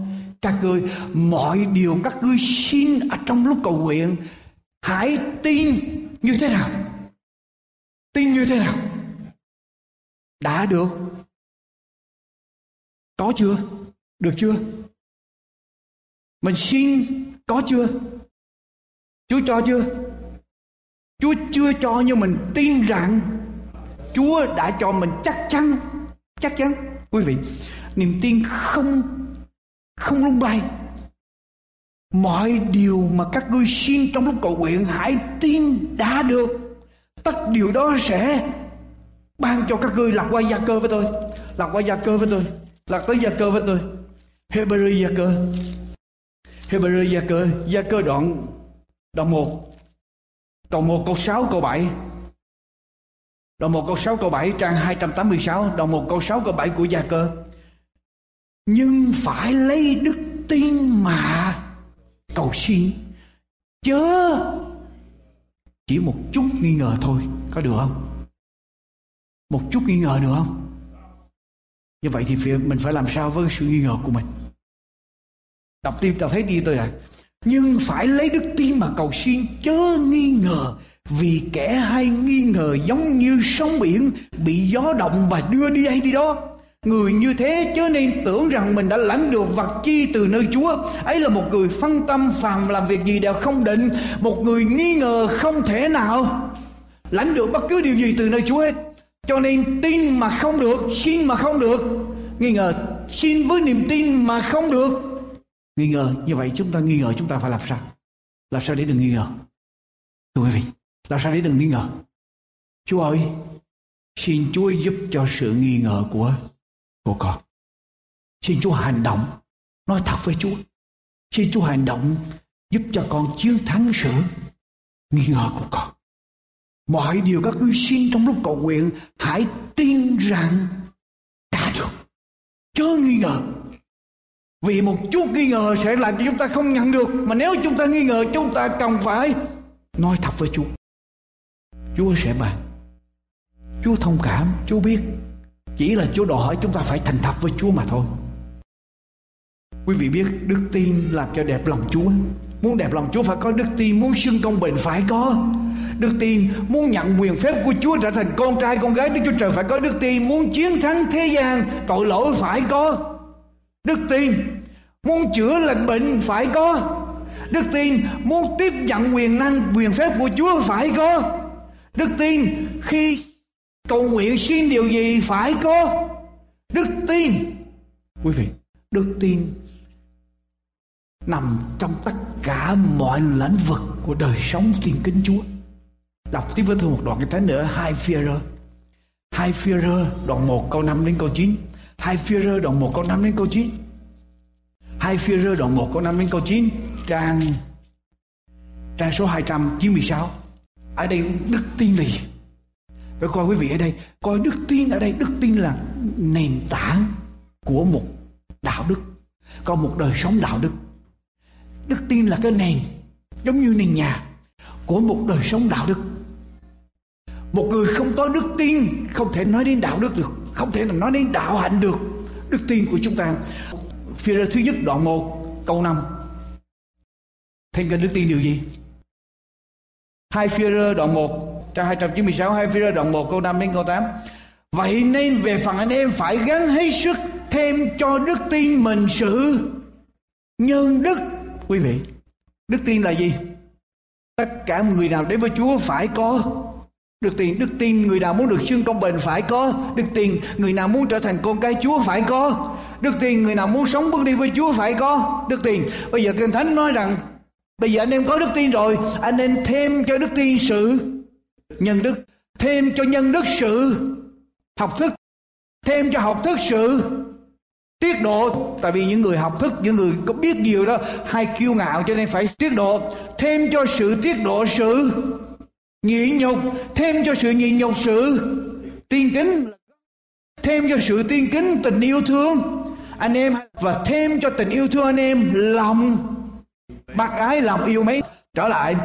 S5: các ngươi. Mọi điều các ngươi xin ở trong lúc cầu nguyện, hãy tin như thế nào? Tin như thế nào? Đã được. Có chưa? Được chưa? Mình xin có chưa? Chúa cho chưa? Chúa chưa cho nhưng mình tin rằng chúa đã cho mình chắc chắn. Chắc chắn. Quý vị niềm tin không không lung bay mọi điều mà các ngươi xin trong lúc cầu nguyện, hãy tin đã được. Tất điều đó sẽ ban cho các ngươi lạc qua gia cơ với tôi. Lạc qua gia cơ với tôi. Lạc tới gia cơ với tôi. Hebrew gia cơ. Hebrew gia cơ. Gia cơ đoạn đoạn 1 đoạn 1 câu 6 câu 7 đoạn 1 câu 6 câu 7 trang 286 đoạn 1 câu 6 câu 7 của gia cơ nhưng phải lấy đức tin mà. Cầu xin. Chớ chỉ một chút nghi ngờ thôi. Có được không? Một chút nghi ngờ được không? Như vậy thì mình phải làm sao với sự nghi ngờ của mình? Đọc tiếp, đọc thấy đi tôi à nhưng phải lấy đức tin mà cầu xin. Chớ nghi ngờ. Vì kẻ hay nghi ngờ giống như sóng biển bị gió động và đưa đi đây đi đó. Người như thế chớ nên tưởng rằng mình đã lãnh được vật chi từ nơi Chúa. Ấy là một người phân tâm phàm làm việc gì đều không định. Một người nghi ngờ không thể nào lãnh được bất cứ điều gì từ nơi Chúa hết. Cho nên tin mà không được, xin mà không được. Nghi ngờ, xin với niềm tin mà không được. Nghi ngờ, như vậy chúng ta nghi ngờ chúng ta phải làm sao? Làm sao để đừng nghi ngờ? Thưa quý vị, làm sao để đừng nghi ngờ? Chúa ơi, xin Chúa giúp cho sự nghi ngờ của của con. Xin Chúa hành động, nói thật với Chúa. Xin Chúa hành động giúp cho con chiến thắng sự nghi ngờ của con. Mọi điều các ngươi xin trong lúc cầu nguyện hãy tin rằng đã được. Chớ nghi ngờ. Vì một chút nghi ngờ sẽ làm cho chúng ta không nhận được. Mà nếu chúng ta nghi ngờ chúng ta cần phải nói thật với Chúa. Chúa sẽ bàn. Chúa thông cảm, Chúa biết chỉ là Chúa đòi hỏi chúng ta phải thành thật với Chúa mà thôi. Quý vị biết đức tin làm cho đẹp lòng Chúa. Muốn đẹp lòng Chúa phải có đức tin, muốn xưng công bình phải có. Đức tin muốn nhận quyền phép của Chúa trở thành con trai con gái Đức Chúa Trời phải có đức tin, muốn chiến thắng thế gian tội lỗi phải có. Đức tin muốn chữa lành bệnh phải có. Đức tin muốn tiếp nhận quyền năng quyền phép của Chúa phải có. Đức tin khi cầu nguyện xin điều gì phải có đức tin quý vị đức tin nằm trong tất cả mọi lĩnh vực của đời sống tin kính Chúa. Đọc tiếp với thư một đoạn cái thánh nữa hai phía rơ. Hai phía rơ, đoạn 1 câu 5 đến câu 9. Hai phía rơ, đoạn 1 câu 5 đến câu 9. Hai phía rơ, đoạn 1 câu 5 đến câu 9 trang trang số 296. Ở đây đức tin là gì? Phải coi quý vị ở đây, coi đức tin ở đây, đức tin là nền tảng của một đạo đức, có một đời sống đạo đức. Đức tin là cái nền, giống như nền nhà của một đời sống đạo đức. Một người không có đức tin không thể nói đến đạo đức được, không thể nói đến đạo hạnh được. Đức tin của chúng ta. Phía ra thứ nhất đoạn 1 câu 5. Thêm cái đức tin điều gì? Hai phía đoạn 1 Trang 296 hai phía đoạn 1 câu 5 đến câu 8. Vậy nên về phần anh em phải gắn hết sức thêm cho đức tin mình sự nhân đức. Quý vị, đức tin là gì? Tất cả người nào đến với Chúa phải có Đức tin, đức tin người nào muốn được xưng công bình phải có Đức tin người nào muốn trở thành con cái Chúa phải có Đức tin người nào muốn sống bước đi với Chúa phải có Đức tin Bây giờ Kinh Thánh nói rằng Bây giờ anh em có đức tin rồi Anh em thêm cho đức tin sự nhân đức, thêm cho nhân đức sự. Học thức, thêm cho học thức sự. Tiết độ, tại vì những người học thức, những người có biết nhiều đó, hay kiêu ngạo cho nên phải tiết độ. Thêm cho sự tiết độ sự. Nhịn nhục, thêm cho sự nhịn nhục sự. Tiên kính, thêm cho sự tiên kính tình yêu thương. Anh em, và thêm cho tình yêu thương anh em, lòng. Bác ái lòng yêu mấy trở lại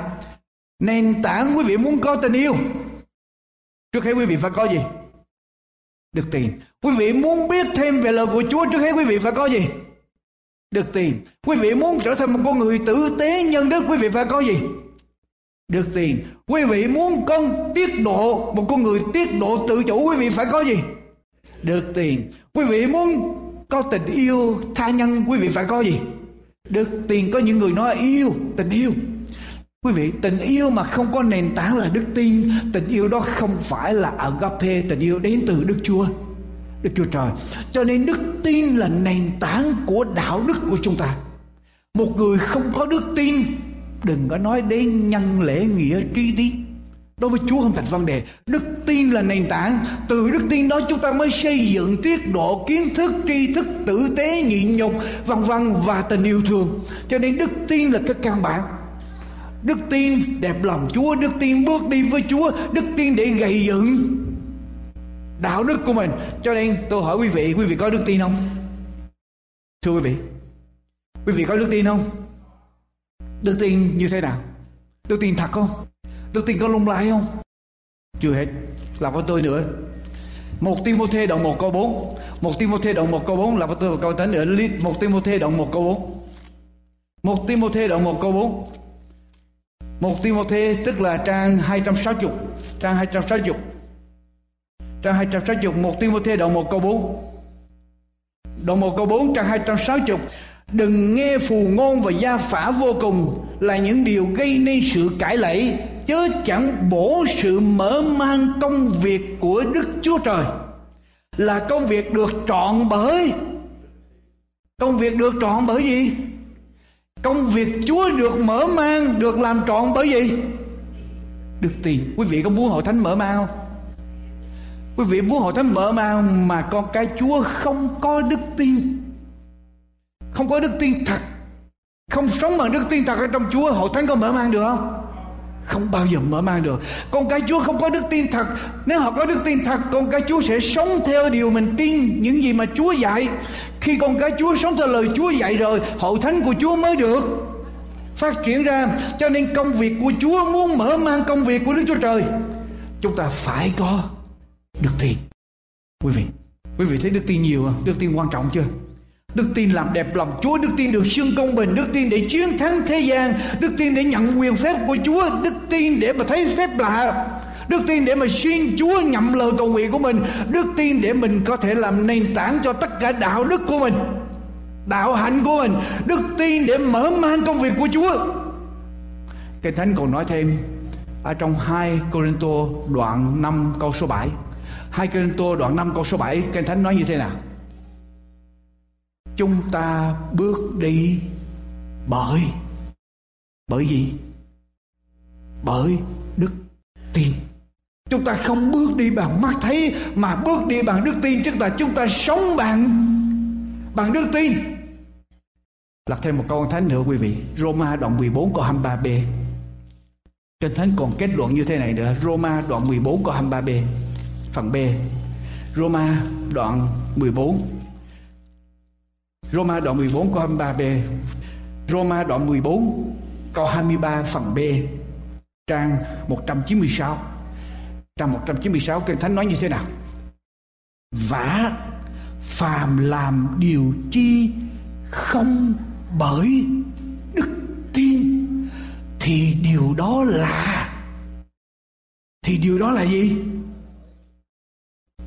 S5: nền tảng quý vị muốn có tình yêu. Trước hết quý vị phải có gì? Được tiền. Quý vị muốn biết thêm về lời của chúa, trước hết quý vị phải có gì? Được tiền. Quý vị muốn trở thành một con người tử tế nhân đức, quý vị phải có gì? Được tiền. Quý vị muốn con tiết độ, một con người tiết độ tự chủ, quý vị phải có gì? Được tiền. Quý vị muốn có tình yêu tha nhân, quý vị phải có gì? Được tiền. Có những người nói yêu, tình yêu. Quý vị, tình yêu mà không có nền tảng là đức tin, tình yêu đó không phải là agape, tình yêu đến từ Đức Chúa. Đức Chúa Trời. Cho nên đức tin là nền tảng của đạo đức của chúng ta. Một người không có đức tin, đừng có nói đến nhân lễ nghĩa tri tiết. Đối với Chúa không thành vấn đề. Đức tin là nền tảng. Từ đức tin đó chúng ta mới xây dựng tiết độ kiến thức, tri thức, tử tế, nhịn nhục, vân vân và tình yêu thương. Cho nên đức tin là cái căn bản đức tin đẹp lòng Chúa, đức tin bước đi với Chúa, đức tin để gây dựng đạo đức của mình. Cho nên tôi hỏi quý vị quý vị có đức tin không? Thưa quý vị quý vị có đức tin không? Đức tin như thế nào? Đức tin thật không? Đức tin có lung lay không? Chưa hết, là có tôi nữa. Một Timôthê đoạn 1 câu 4 một Timôthê đoạn 1 câu 4 là tôi câu thánh ở tim một Timôthê đoạn 1 câu 4 một Timôthê đoạn 1 câu 4 một Timôthê tức là trang 260 trang 260 trang 260 một Timôthê đoạn 1 câu 4 đoạn 1 câu 4 trang 260 đừng nghe phù ngôn và gia phả vô cùng là những điều gây nên sự cãi lẫy chớ chẳng bổ sự mở mang công việc của Đức Chúa Trời. Là công việc được trọn bởi, công việc được trọn bởi gì? Công việc Chúa được mở mang, được làm trọn bởi gì? Được tiền quý vị có muốn hội thánh mở mang không? Quý vị muốn hội thánh mở mang mà con cái Chúa không có đức tin. Không có đức tin thật. Không sống bằng đức tin thật ở trong Chúa, hội thánh có mở mang được không? Không bao giờ mở mang được. Con cái chúa không có đức tin thật. Nếu họ có đức tin thật, con cái chúa sẽ sống theo điều mình tin, những gì mà chúa dạy. Khi con cái chúa sống theo lời chúa dạy rồi hội thánh của chúa mới được phát triển ra. Cho nên công việc của chúa muốn mở mang công việc của đức chúa trời. Chúng ta phải có đức tin. Quý vị quý vị thấy đức tin nhiều không? Đức tin quan trọng chưa? Đức tin làm đẹp lòng Chúa, đức tin được xưng công bình, đức tin để chiến thắng thế gian, đức tin để nhận quyền phép của Chúa, đức tin để mà thấy phép lạ, đức tin để mà xuyên Chúa nhậm lời cầu nguyện của mình, đức tin để mình có thể làm nền tảng cho tất cả đạo đức của mình, đạo hạnh của mình, đức tin để mở mang công việc của Chúa. Cái Thánh còn nói thêm ở trong 2 Corinto đoạn 5 câu số 7. 2 Corinto đoạn 5 câu số 7 Kinh Thánh nói như thế nào? Chúng ta bước đi bởi bởi gì? Bởi đức tin. Chúng ta không bước đi bằng mắt thấy, mà bước đi bằng đức tin. Tức là chúng ta sống bằng bằng đức tin. Lật thêm một câu thánh nữa, quý vị. Roma đoạn 14 câu 23b Kinh Thánh còn kết luận như thế này nữa. Roma đoạn 14 câu 23b Phần B. Roma đoạn 14 Roma đoạn 14 câu 23b Roma đoạn 14 câu 23 phần B. Trang 196 trang 196 Kinh Thánh nói như thế nào? Vả phàm làm điều chi không bởi đức tin, thì điều đó là, thì điều đó là gì?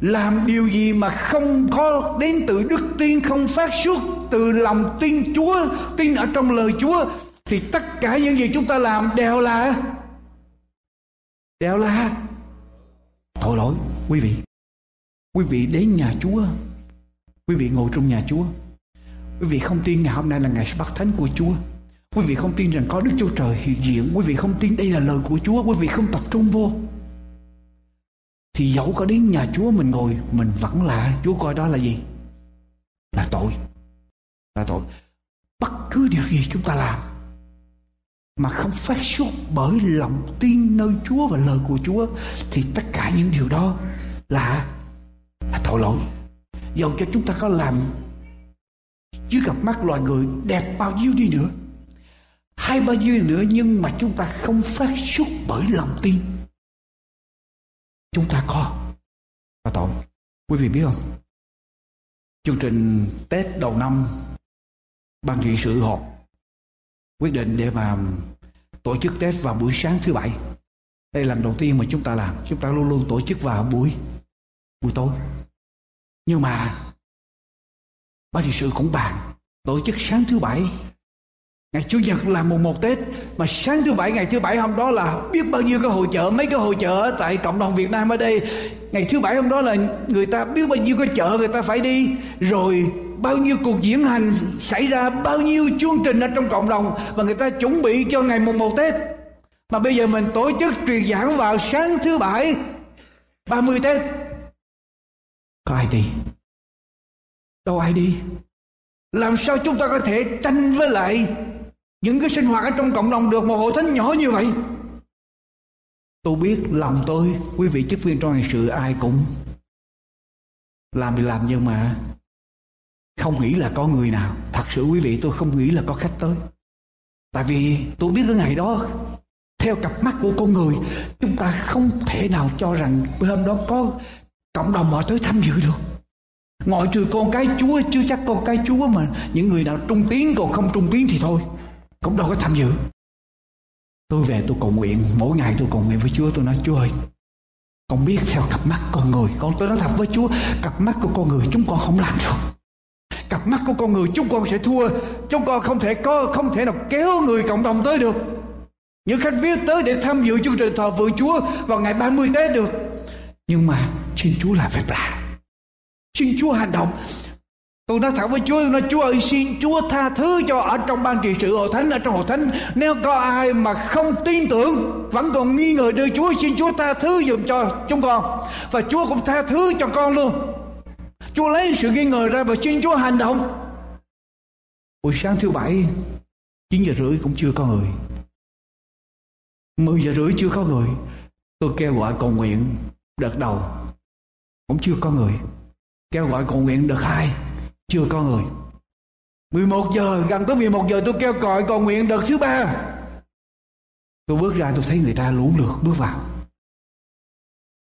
S5: Làm điều gì mà không có đến từ đức tin, không phát xuất? Từ lòng tin chúa, tin ở trong lời chúa, thì tất cả những gì chúng ta làm đều là đều là tội lỗi, quý vị. Quý vị đến nhà chúa, quý vị ngồi trong nhà chúa. Quý vị không tin ngày hôm nay là ngày bắt thánh của chúa. Quý vị không tin rằng có đức chúa trời hiện diện. Quý vị không tin đây là lời của chúa. Quý vị không tập trung vô. Thì dẫu có đến nhà Chúa mình ngồi, mình vẫn là, Chúa coi đó là gì? Là tội là tội, bất cứ điều gì chúng ta làm mà không phát xuất bởi lòng tin nơi Chúa và lời của Chúa, thì tất cả những điều đó là là tội lỗi. Dầu cho chúng ta có làm dưới gặp mắt loài người đẹp bao nhiêu đi nữa, hay bao nhiêu nữa, nhưng mà chúng ta không phát xuất bởi lòng tin, chúng ta có là tội. Quý vị biết không? Chương trình tết đầu năm ban trị sự họp quyết định để mà tổ chức tết vào buổi sáng thứ bảy. Đây là lần đầu tiên mà chúng ta làm. Chúng ta luôn luôn tổ chức vào buổi buổi tối. Nhưng mà ban trị sự cũng bàn tổ chức sáng thứ bảy Ngày Chủ nhật là mùng một Tết, Mà sáng thứ bảy, ngày thứ bảy hôm đó là Biết bao nhiêu cái hội chợ, Mấy cái hội chợ tại cộng đồng Việt Nam ở đây. Ngày thứ bảy hôm đó là người ta biết bao nhiêu cái chợ người ta phải đi, Rồi bao nhiêu cuộc diễn hành xảy ra, Bao nhiêu chương trình ở trong cộng đồng Và người ta chuẩn bị cho ngày mùng một Tết. Mà bây giờ mình tổ chức truyền giảng vào sáng thứ bảy 30 Tết. Có ai đi? Đâu ai đi? Làm sao chúng ta có thể tranh với lại những cái sinh hoạt ở trong cộng đồng được một hội thánh nhỏ như vậy. Tôi biết lòng tôi, quý vị chức viên trong hành sự ai cũng làm thì làm nhưng mà không nghĩ là có người nào. Thật sự quý vị, tôi không nghĩ là có khách tới. Tại vì tôi biết cái ngày đó, theo cặp mắt của con người, chúng ta không thể nào cho rằng bữa hôm đó có cộng đồng họ tới tham dự được. Ngoại trừ con cái chúa, chưa chắc con cái chúa mà những người nào trung tiến còn không trung tiến thì thôi cũng đâu có tham dự tôi về tôi cầu nguyện, mỗi ngày tôi cầu nguyện với chúa, tôi nói, chúa ơi, con biết theo cặp mắt con người, con tôi nói thật với chúa, cặp mắt của con người chúng con không làm được cặp mắt của con người chúng con sẽ thua, chúng con không thể có, không thể nào kéo người cộng đồng tới được những khách viết tới để tham dự chương trình thờ vượng Chúa vào ngày 30 Tết được. Nhưng mà xin Chúa làm việc lạ. Xin Chúa hành động. Tôi nói thẳng với Chúa, tôi nói Chúa ơi xin Chúa tha thứ cho ở trong ban trị sự hội thánh, ở trong hội thánh. Nếu có ai mà không tin tưởng, vẫn còn nghi ngờ đưa Chúa, xin Chúa tha thứ dùm cho chúng con. Và Chúa cũng tha thứ cho con luôn. Chúa lấy sự nghi ngờ ra và xin Chúa hành động. Buổi sáng thứ bảy, 9 giờ rưỡi cũng chưa có người 10 giờ rưỡi chưa có người tôi kêu gọi cầu nguyện đợt đầu cũng chưa có người kêu gọi cầu nguyện đợt hai chưa có người. 11 giờ, gần tới 11 giờ tôi kêu gọi cầu nguyện đợt thứ ba. Tôi bước ra tôi thấy người ta lũ lượt bước vào.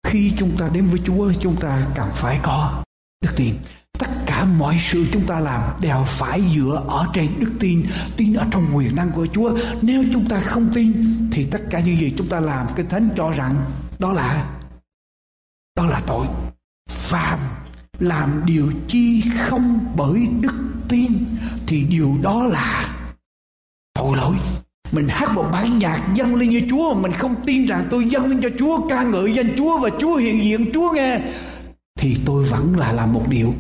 S5: Khi chúng ta đến với Chúa, chúng ta cần phải có đức tin. Tất cả mọi sự chúng ta làm đều phải dựa ở trên đức tin tin ở trong quyền năng của chúa. Nếu chúng ta không tin, thì tất cả những gì chúng ta làm, kinh thánh cho rằng đó là đó là tội. Phàm làm điều chi không bởi đức tin, thì điều đó là tội lỗi. Mình hát một bản nhạc dâng lên cho Chúa mà mình không tin rằng tôi dâng lên cho Chúa, ca ngợi danh Chúa và Chúa hiện diện Chúa nghe, thì tôi vẫn là làm một điều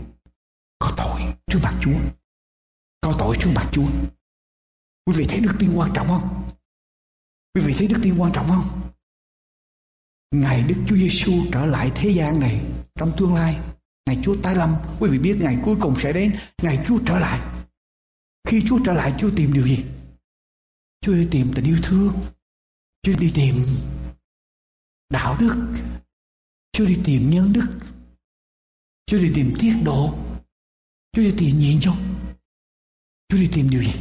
S5: có tội trước mặt Chúa. Có tội trước mặt Chúa. Quý vị thấy đức tin quan trọng không? Quý vị thấy đức tin quan trọng không? Ngày Đức Chúa Giêsu trở lại thế gian này trong tương lai ngày Chúa tái lâm. Quý vị biết ngày cuối cùng sẽ đến. Ngày Chúa trở lại. Khi Chúa trở lại, Chúa tìm điều gì? Chúa đi tìm tình yêu thương. Chúa đi tìm đạo đức. Chúa đi tìm nhân đức. Chúa đi tìm tiết độ. Chúa đi tìm nhịn nhục. Chúa đi tìm điều gì?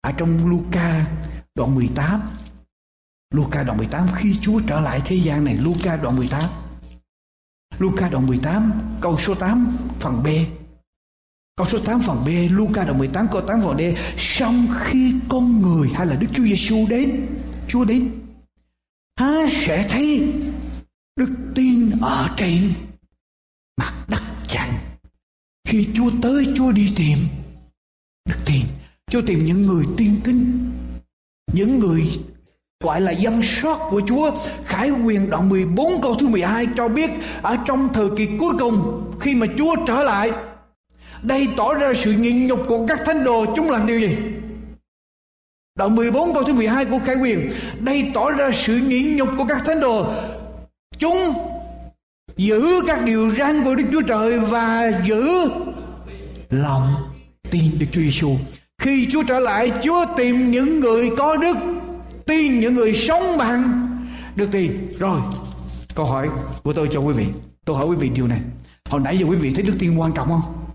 S5: Ở trong Luca đoạn 18 Luca đoạn 18 khi Chúa trở lại thế gian này, Luca đoạn 18 Luca đoạn 18 câu số 8 phần B. Câu số 8 phần B, Luca đoạn 18 câu 8 phần D. Xong khi con người hay là Đức Chúa Giêsu đến, Chúa đến Há sẽ thấy đức tin ở trên mặt đất chẳng. khi Chúa tới, Chúa đi tìm đức tin. Chúa tìm những người tiên kính, những người gọi là dân sót của Chúa. Khải quyền đoạn 14 câu thứ 12 cho biết ở trong thời kỳ cuối cùng khi mà Chúa trở lại đây tỏ ra sự nhịn nhục của các thánh đồ chúng làm điều gì? Đoạn 14 câu thứ 12 của Khải quyền Đây tỏ ra sự nhịn nhục của các thánh đồ. Chúng giữ các điều răn của Đức Chúa Trời và giữ lòng tin Đức Chúa Giêsu. Khi Chúa trở lại, Chúa tìm những người có đức, tin những người sống bằng đức tin. Rồi, câu hỏi của tôi cho quý vị. Tôi hỏi quý vị điều này. Hồi nãy giờ quý vị thấy đức tin quan trọng không?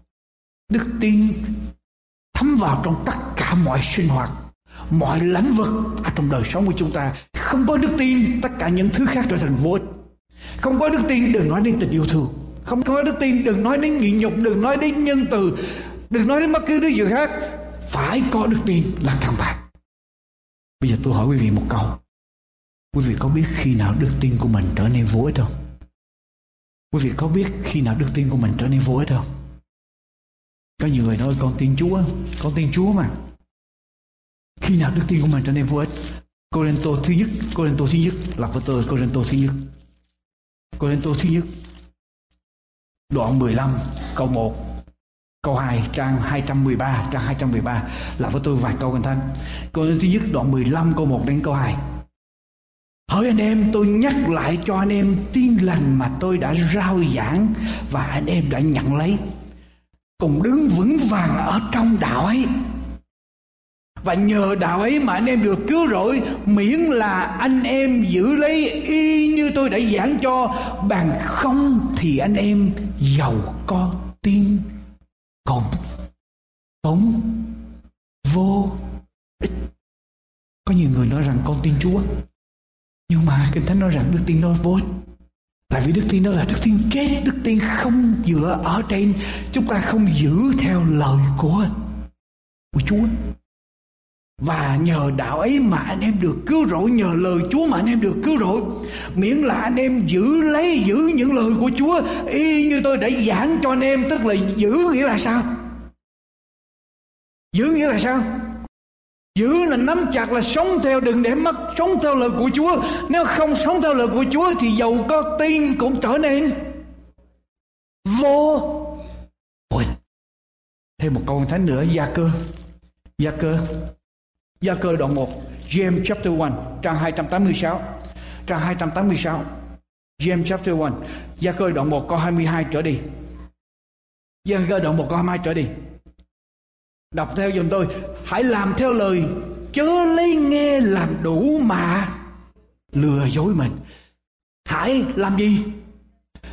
S5: Đức tin thấm vào trong tất cả mọi sinh hoạt, mọi lãnh vực ở trong đời sống của chúng ta. Không có đức tin, tất cả những thứ khác trở thành vô ích không có đức tin đừng nói đến tình yêu thương không có đức tin đừng nói đến nhịn nhục đừng nói đến nhân từ đừng nói đến bất cứ thứ gì khác phải có đức tin là căn bản bây giờ tôi hỏi quý vị một câu. Quý vị có biết khi nào đức tin của mình trở nên vô ích không? Quý vị có biết khi nào đức tin của mình trở nên vô ích không? Có nhiều người nói, con tin chúa, con tin chúa mà. Khi nào đức tin của mình trở nên vô ích? Corinto thứ nhất, Corinto thứ nhất, là với tôi, Corinto thứ nhất. Corinto thứ nhất. Đoạn 15 câu 1 câu 2 trang 213 trang 213 là với tôi vài câu kinh thánh câu thứ nhất, đoạn 15 câu 1 đến câu 2 Hỡi anh em, tôi nhắc lại cho anh em tin lành mà tôi đã rao giảng và anh em đã nhận lấy. Cùng đứng vững vàng ở trong đạo ấy. Và nhờ đạo ấy mà anh em được cứu rỗi, miễn là anh em giữ lấy y như tôi đã giảng cho. Bằng không thì anh em giàu có tin cũng cũng vô ích. Có nhiều người nói rằng con tin chúa. Nhưng mà kinh thánh nói rằng đức tin đó vô ích. Tại vì đức tin đó là đức tin chết. Đức tin không dựa ở trên. Chúng ta không giữ theo lời của của chúa và nhờ đạo ấy mà anh em được cứu rỗi, nhờ lời Chúa mà anh em được cứu rỗi. Miễn là anh em giữ lấy, giữ những lời của Chúa, y như tôi đã giảng cho anh em, tức là giữ nghĩa là sao? Giữ nghĩa là sao? Giữ là nắm chặt, là sống theo, đừng để mất, sống theo lời của Chúa. Nếu không sống theo lời của Chúa thì dầu có tin cũng trở nên vô ích thêm một câu thánh nữa, gia cơ. Gia cơ. Gia cơ đoạn 1 James chapter 1 trang 286 trang 286 James chapter 1 Gia cơ đoạn 1 câu 22 trở đi. Gia cơ đoạn 1 câu 22 trở đi. Đọc theo dùm tôi, Hãy làm theo lời, Chớ lấy nghe làm đủ mà Lừa dối mình. Hãy làm gì?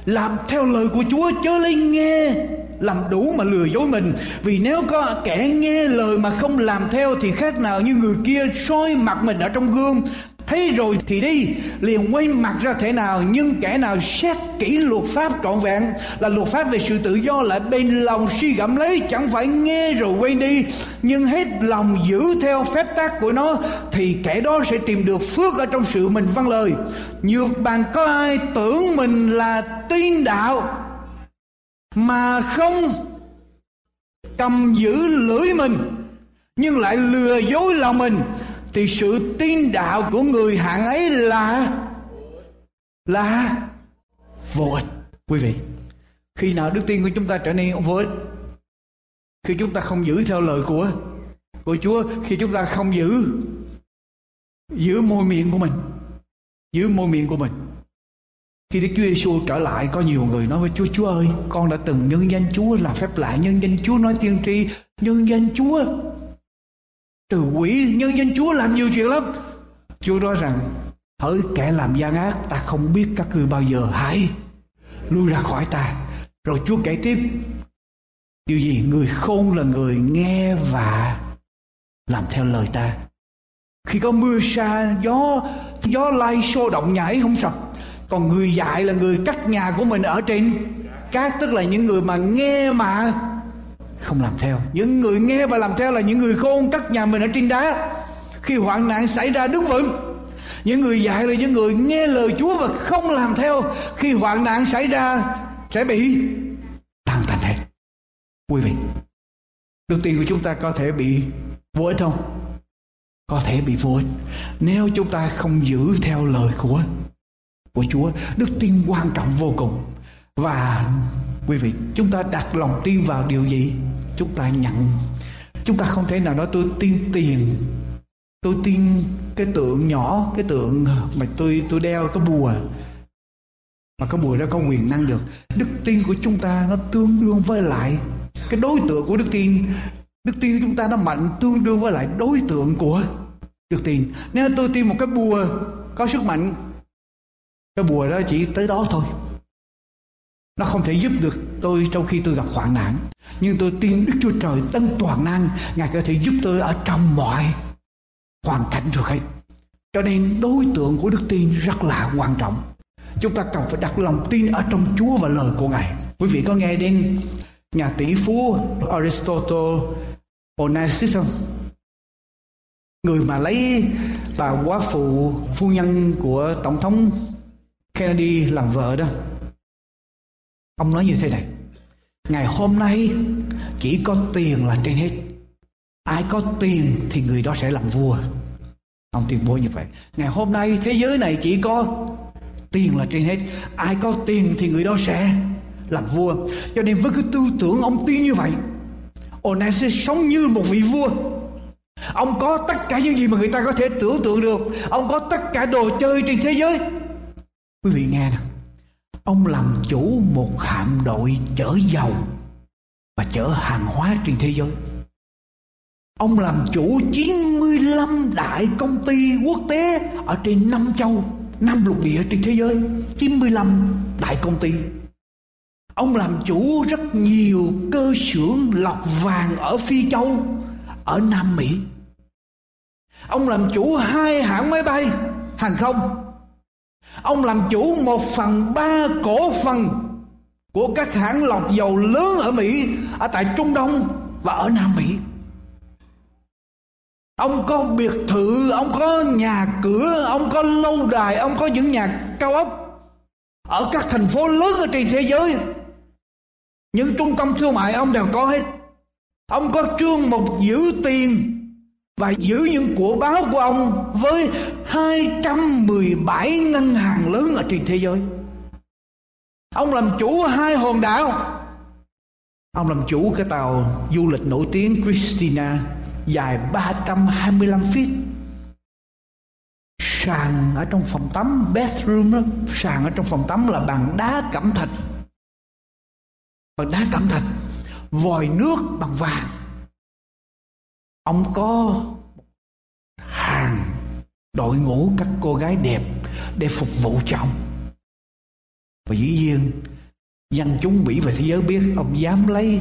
S5: Làm theo lời của Chúa, Chớ lấy nghe làm đủ mà lừa dối mình. Vì nếu có kẻ nghe lời mà không làm theo thì khác nào như người kia soi mặt mình ở trong gương. Thấy rồi thì đi, liền quay mặt ra thế nào, nhưng kẻ nào xét kỹ luật pháp trọn vẹn, là luật pháp về sự tự do lại bên lòng suy gẫm lấy, chẳng phải nghe rồi quay đi, nhưng hết lòng giữ theo phép tác của nó, thì kẻ đó sẽ tìm được phước ở trong sự mình văn lời. Nhược bằng có ai tưởng mình là tiên đạo? Mà không cầm giữ lưỡi mình, nhưng lại lừa dối lòng mình, thì sự tin đạo của người hạng ấy là là vô ích. Quý vị, khi nào đức tin của chúng ta trở nên vô ích? Khi chúng ta không giữ theo lời của của Chúa, khi chúng ta không giữ giữ môi miệng của mình, giữ môi miệng của mình khi Đức Chúa Giêsu trở lại, có nhiều người nói với Chúa Chúa ơi, con đã từng nhân danh Chúa, làm phép lạ nhân danh Chúa, nói tiên tri, nhân danh Chúa. Trừ quỷ nhân danh Chúa làm nhiều chuyện lắm. Chúa nói rằng, hỡi kẻ làm gian ác, ta không biết các ngươi bao giờ hãy lui ra khỏi ta. Rồi Chúa kể tiếp, điều gì người khôn là người nghe và làm theo lời ta. Khi có mưa sa, gió gió lay xô động nhảy, không sập còn người dạy là người cắt nhà của mình ở trên cát, tức là những người mà nghe mà không làm theo. Những người nghe và làm theo là những người khôn cắt nhà mình ở trên đá. Khi hoạn nạn xảy ra đứng vững những người dạy là những người nghe lời Chúa và không làm theo. Khi hoạn nạn xảy ra, sẽ bị tan tành hết. Quý vị, đức tin của chúng ta có thể bị vô ích không? Có thể bị vô ích. Nếu chúng ta không giữ theo lời của của Chúa. Đức tin quan trọng vô cùng. Và quý vị, chúng ta đặt lòng tin vào điều gì? Chúng ta nhận. Chúng ta không thể nào nói tôi tin tiền. Tôi tin cái tượng nhỏ, cái tượng mà tôi tôi đeo cái bùa mà cái bùa đó có quyền năng được. Đức tin của chúng ta nó tương đương với lại cái đối tượng của đức tin. Đức tin của chúng ta nó mạnh tương đương với lại đối tượng của đức tin. Nếu tôi tin một cái bùa có sức mạnh cái bùa đó chỉ tới đó thôi. Nó không thể giúp được tôi trong khi tôi gặp hoạn nạn. Nhưng tôi tin đức chúa trời tân toàn năng, ngài có thể giúp tôi ở trong mọi hoàn cảnh được hết. Cho nên đối tượng của đức tin rất là quan trọng. Chúng ta cần phải đặt lòng tin ở trong chúa và lời của ngài. Quý vị có nghe đến nhà tỷ phú aristotle onassis không? Người mà lấy bà quá phụ phu nhân của tổng thống Kennedy làm vợ đó. Ông nói như thế này, ngày hôm nay chỉ có tiền là trên hết. Ai có tiền thì người đó sẽ làm vua. Ông tuyên bố như vậy. Ngày hôm nay thế giới này chỉ có tiền là trên hết. Ai có tiền thì người đó sẽ làm vua. Cho nên với cái tư tưởng ông tin như vậy Onassis sống như một vị vua. Ông có tất cả những gì mà người ta có thể tưởng tượng được. Ông có tất cả đồ chơi trên thế giới. Quý vị nghe nè. Ông làm chủ một hạm đội chở dầu Và chở hàng hóa trên thế giới. Ông làm chủ 95 đại công ty quốc tế Ở trên năm châu, năm lục địa trên thế giới. 95 đại công ty. Ông làm chủ rất nhiều cơ xưởng lọc vàng ở Phi Châu, Ở Nam Mỹ. Ông làm chủ hai hãng máy bay, hàng không. Ông làm chủ một phần ba cổ phần của các hãng lọc dầu lớn ở Mỹ, ở tại Trung Đông và ở Nam Mỹ. Ông có biệt thự, ông có nhà cửa, ông có lâu đài, ông có những nhà cao ốc ở các thành phố lớn ở trên thế giới. Những trung tâm thương mại ông đều có hết. Ông có trương mục giữ tiền và giữ những của báo của ông với 217 ngân hàng lớn ở trên thế giới. Ông làm chủ hai hòn đảo. Ông làm chủ cái tàu du lịch nổi tiếng Christina dài 325 feet. Sàn ở trong phòng tắm, bathroom đó, sàn ở trong phòng tắm là bằng đá cẩm thạch. Bằng đá cẩm thạch, vòi nước bằng vàng. Ông có hàng đội ngũ các cô gái đẹp để phục vụ cho ông. Và dĩ nhiên, dân chúng Mỹ và thế giới biết ông dám lấy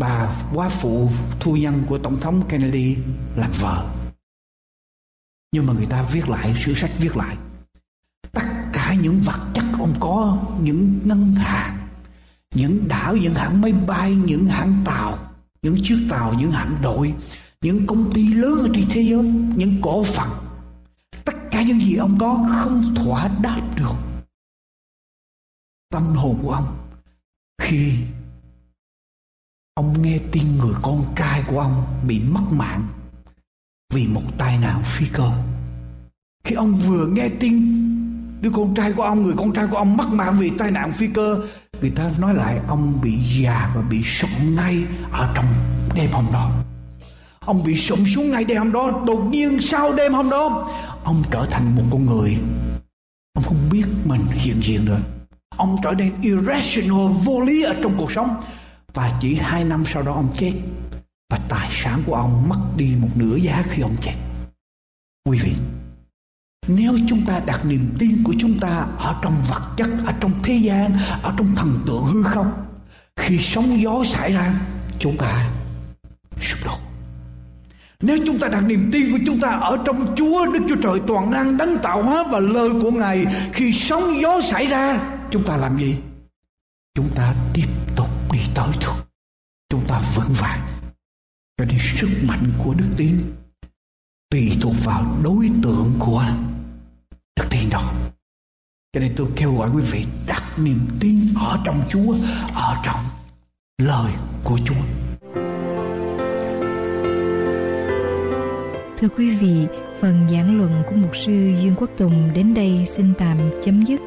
S5: bà quá phụ thu nhân của tổng thống Kennedy làm vợ nhưng mà người ta viết lại, sử sách viết lại, tất cả những vật chất ông có, những ngân hàng, những đảo, những hãng máy bay, những hãng tàu những chiếc tàu, những hãng đội, những công ty lớn ở trên thế giới, những cổ phần. Tất cả những gì ông có không thỏa đáp được tâm hồn của ông. Khi ông nghe tin người con trai của ông bị mất mạng vì một tai nạn phi cơ. Khi ông vừa nghe tin đứa con trai của ông, người con trai của ông mất mạng vì tai nạn phi cơ. Người ta nói lại, ông bị già và bị sụp ngay ở trong đêm hôm đó. Ông bị sụp xuống ngay đêm hôm đó. Đột nhiên sau đêm hôm đó, ông trở thành một con người. Ông không biết mình hiện diện rồi. Ông trở nên irrational, vô lý ở trong cuộc sống. Và chỉ hai năm sau đó ông chết. Và tài sản của ông mất đi một nửa giá khi ông chết. Quý vị nếu chúng ta đặt niềm tin của chúng ta ở trong vật chất, ở trong thế gian, ở trong thần tượng hư không, khi sóng gió xảy ra, chúng ta sụp đổ nếu chúng ta đặt niềm tin của chúng ta ở trong Chúa, Đức Chúa Trời toàn năng đấng tạo hóa và lời của Ngài, khi sóng gió xảy ra, chúng ta làm gì? Chúng ta tiếp tục đi tới thôi. Chúng ta vững vàng. Cho nên sức mạnh của đức tin tùy thuộc vào đối tượng của đức tin đó. Cho nên tôi kêu gọi quý vị đặt niềm tin ở trong Chúa, ở trong lời của Chúa.
S4: Thưa quý vị, phần giảng luận của mục sư Dương Quốc Tùng đến đây xin tạm chấm dứt.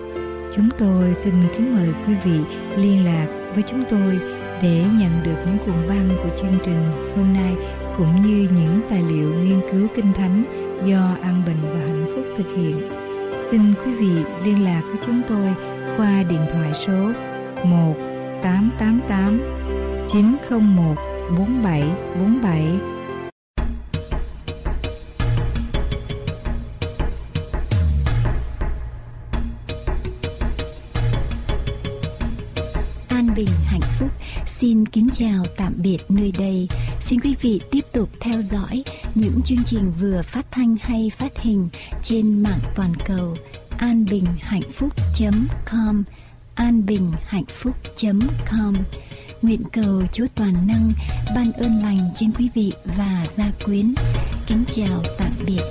S4: Chúng tôi xin kính mời quý vị liên lạc với chúng tôi để nhận được những cuộn băng của chương trình hôm nay cũng như những tài liệu nghiên cứu kinh thánh do An Bình và Hạnh Phúc thực hiện. Xin quý vị liên lạc với chúng tôi qua điện thoại số 1 888 901 4747
S1: kính chào tạm biệt nơi đây. Xin quý vị tiếp tục theo dõi những chương trình vừa phát thanh hay phát hình trên mạng toàn cầu anbinhhạnhphúc.com anbinhhạnhphúc.com Nguyện cầu Chúa Toàn Năng ban ơn lành trên quý vị và gia quyến. Kính chào tạm biệt.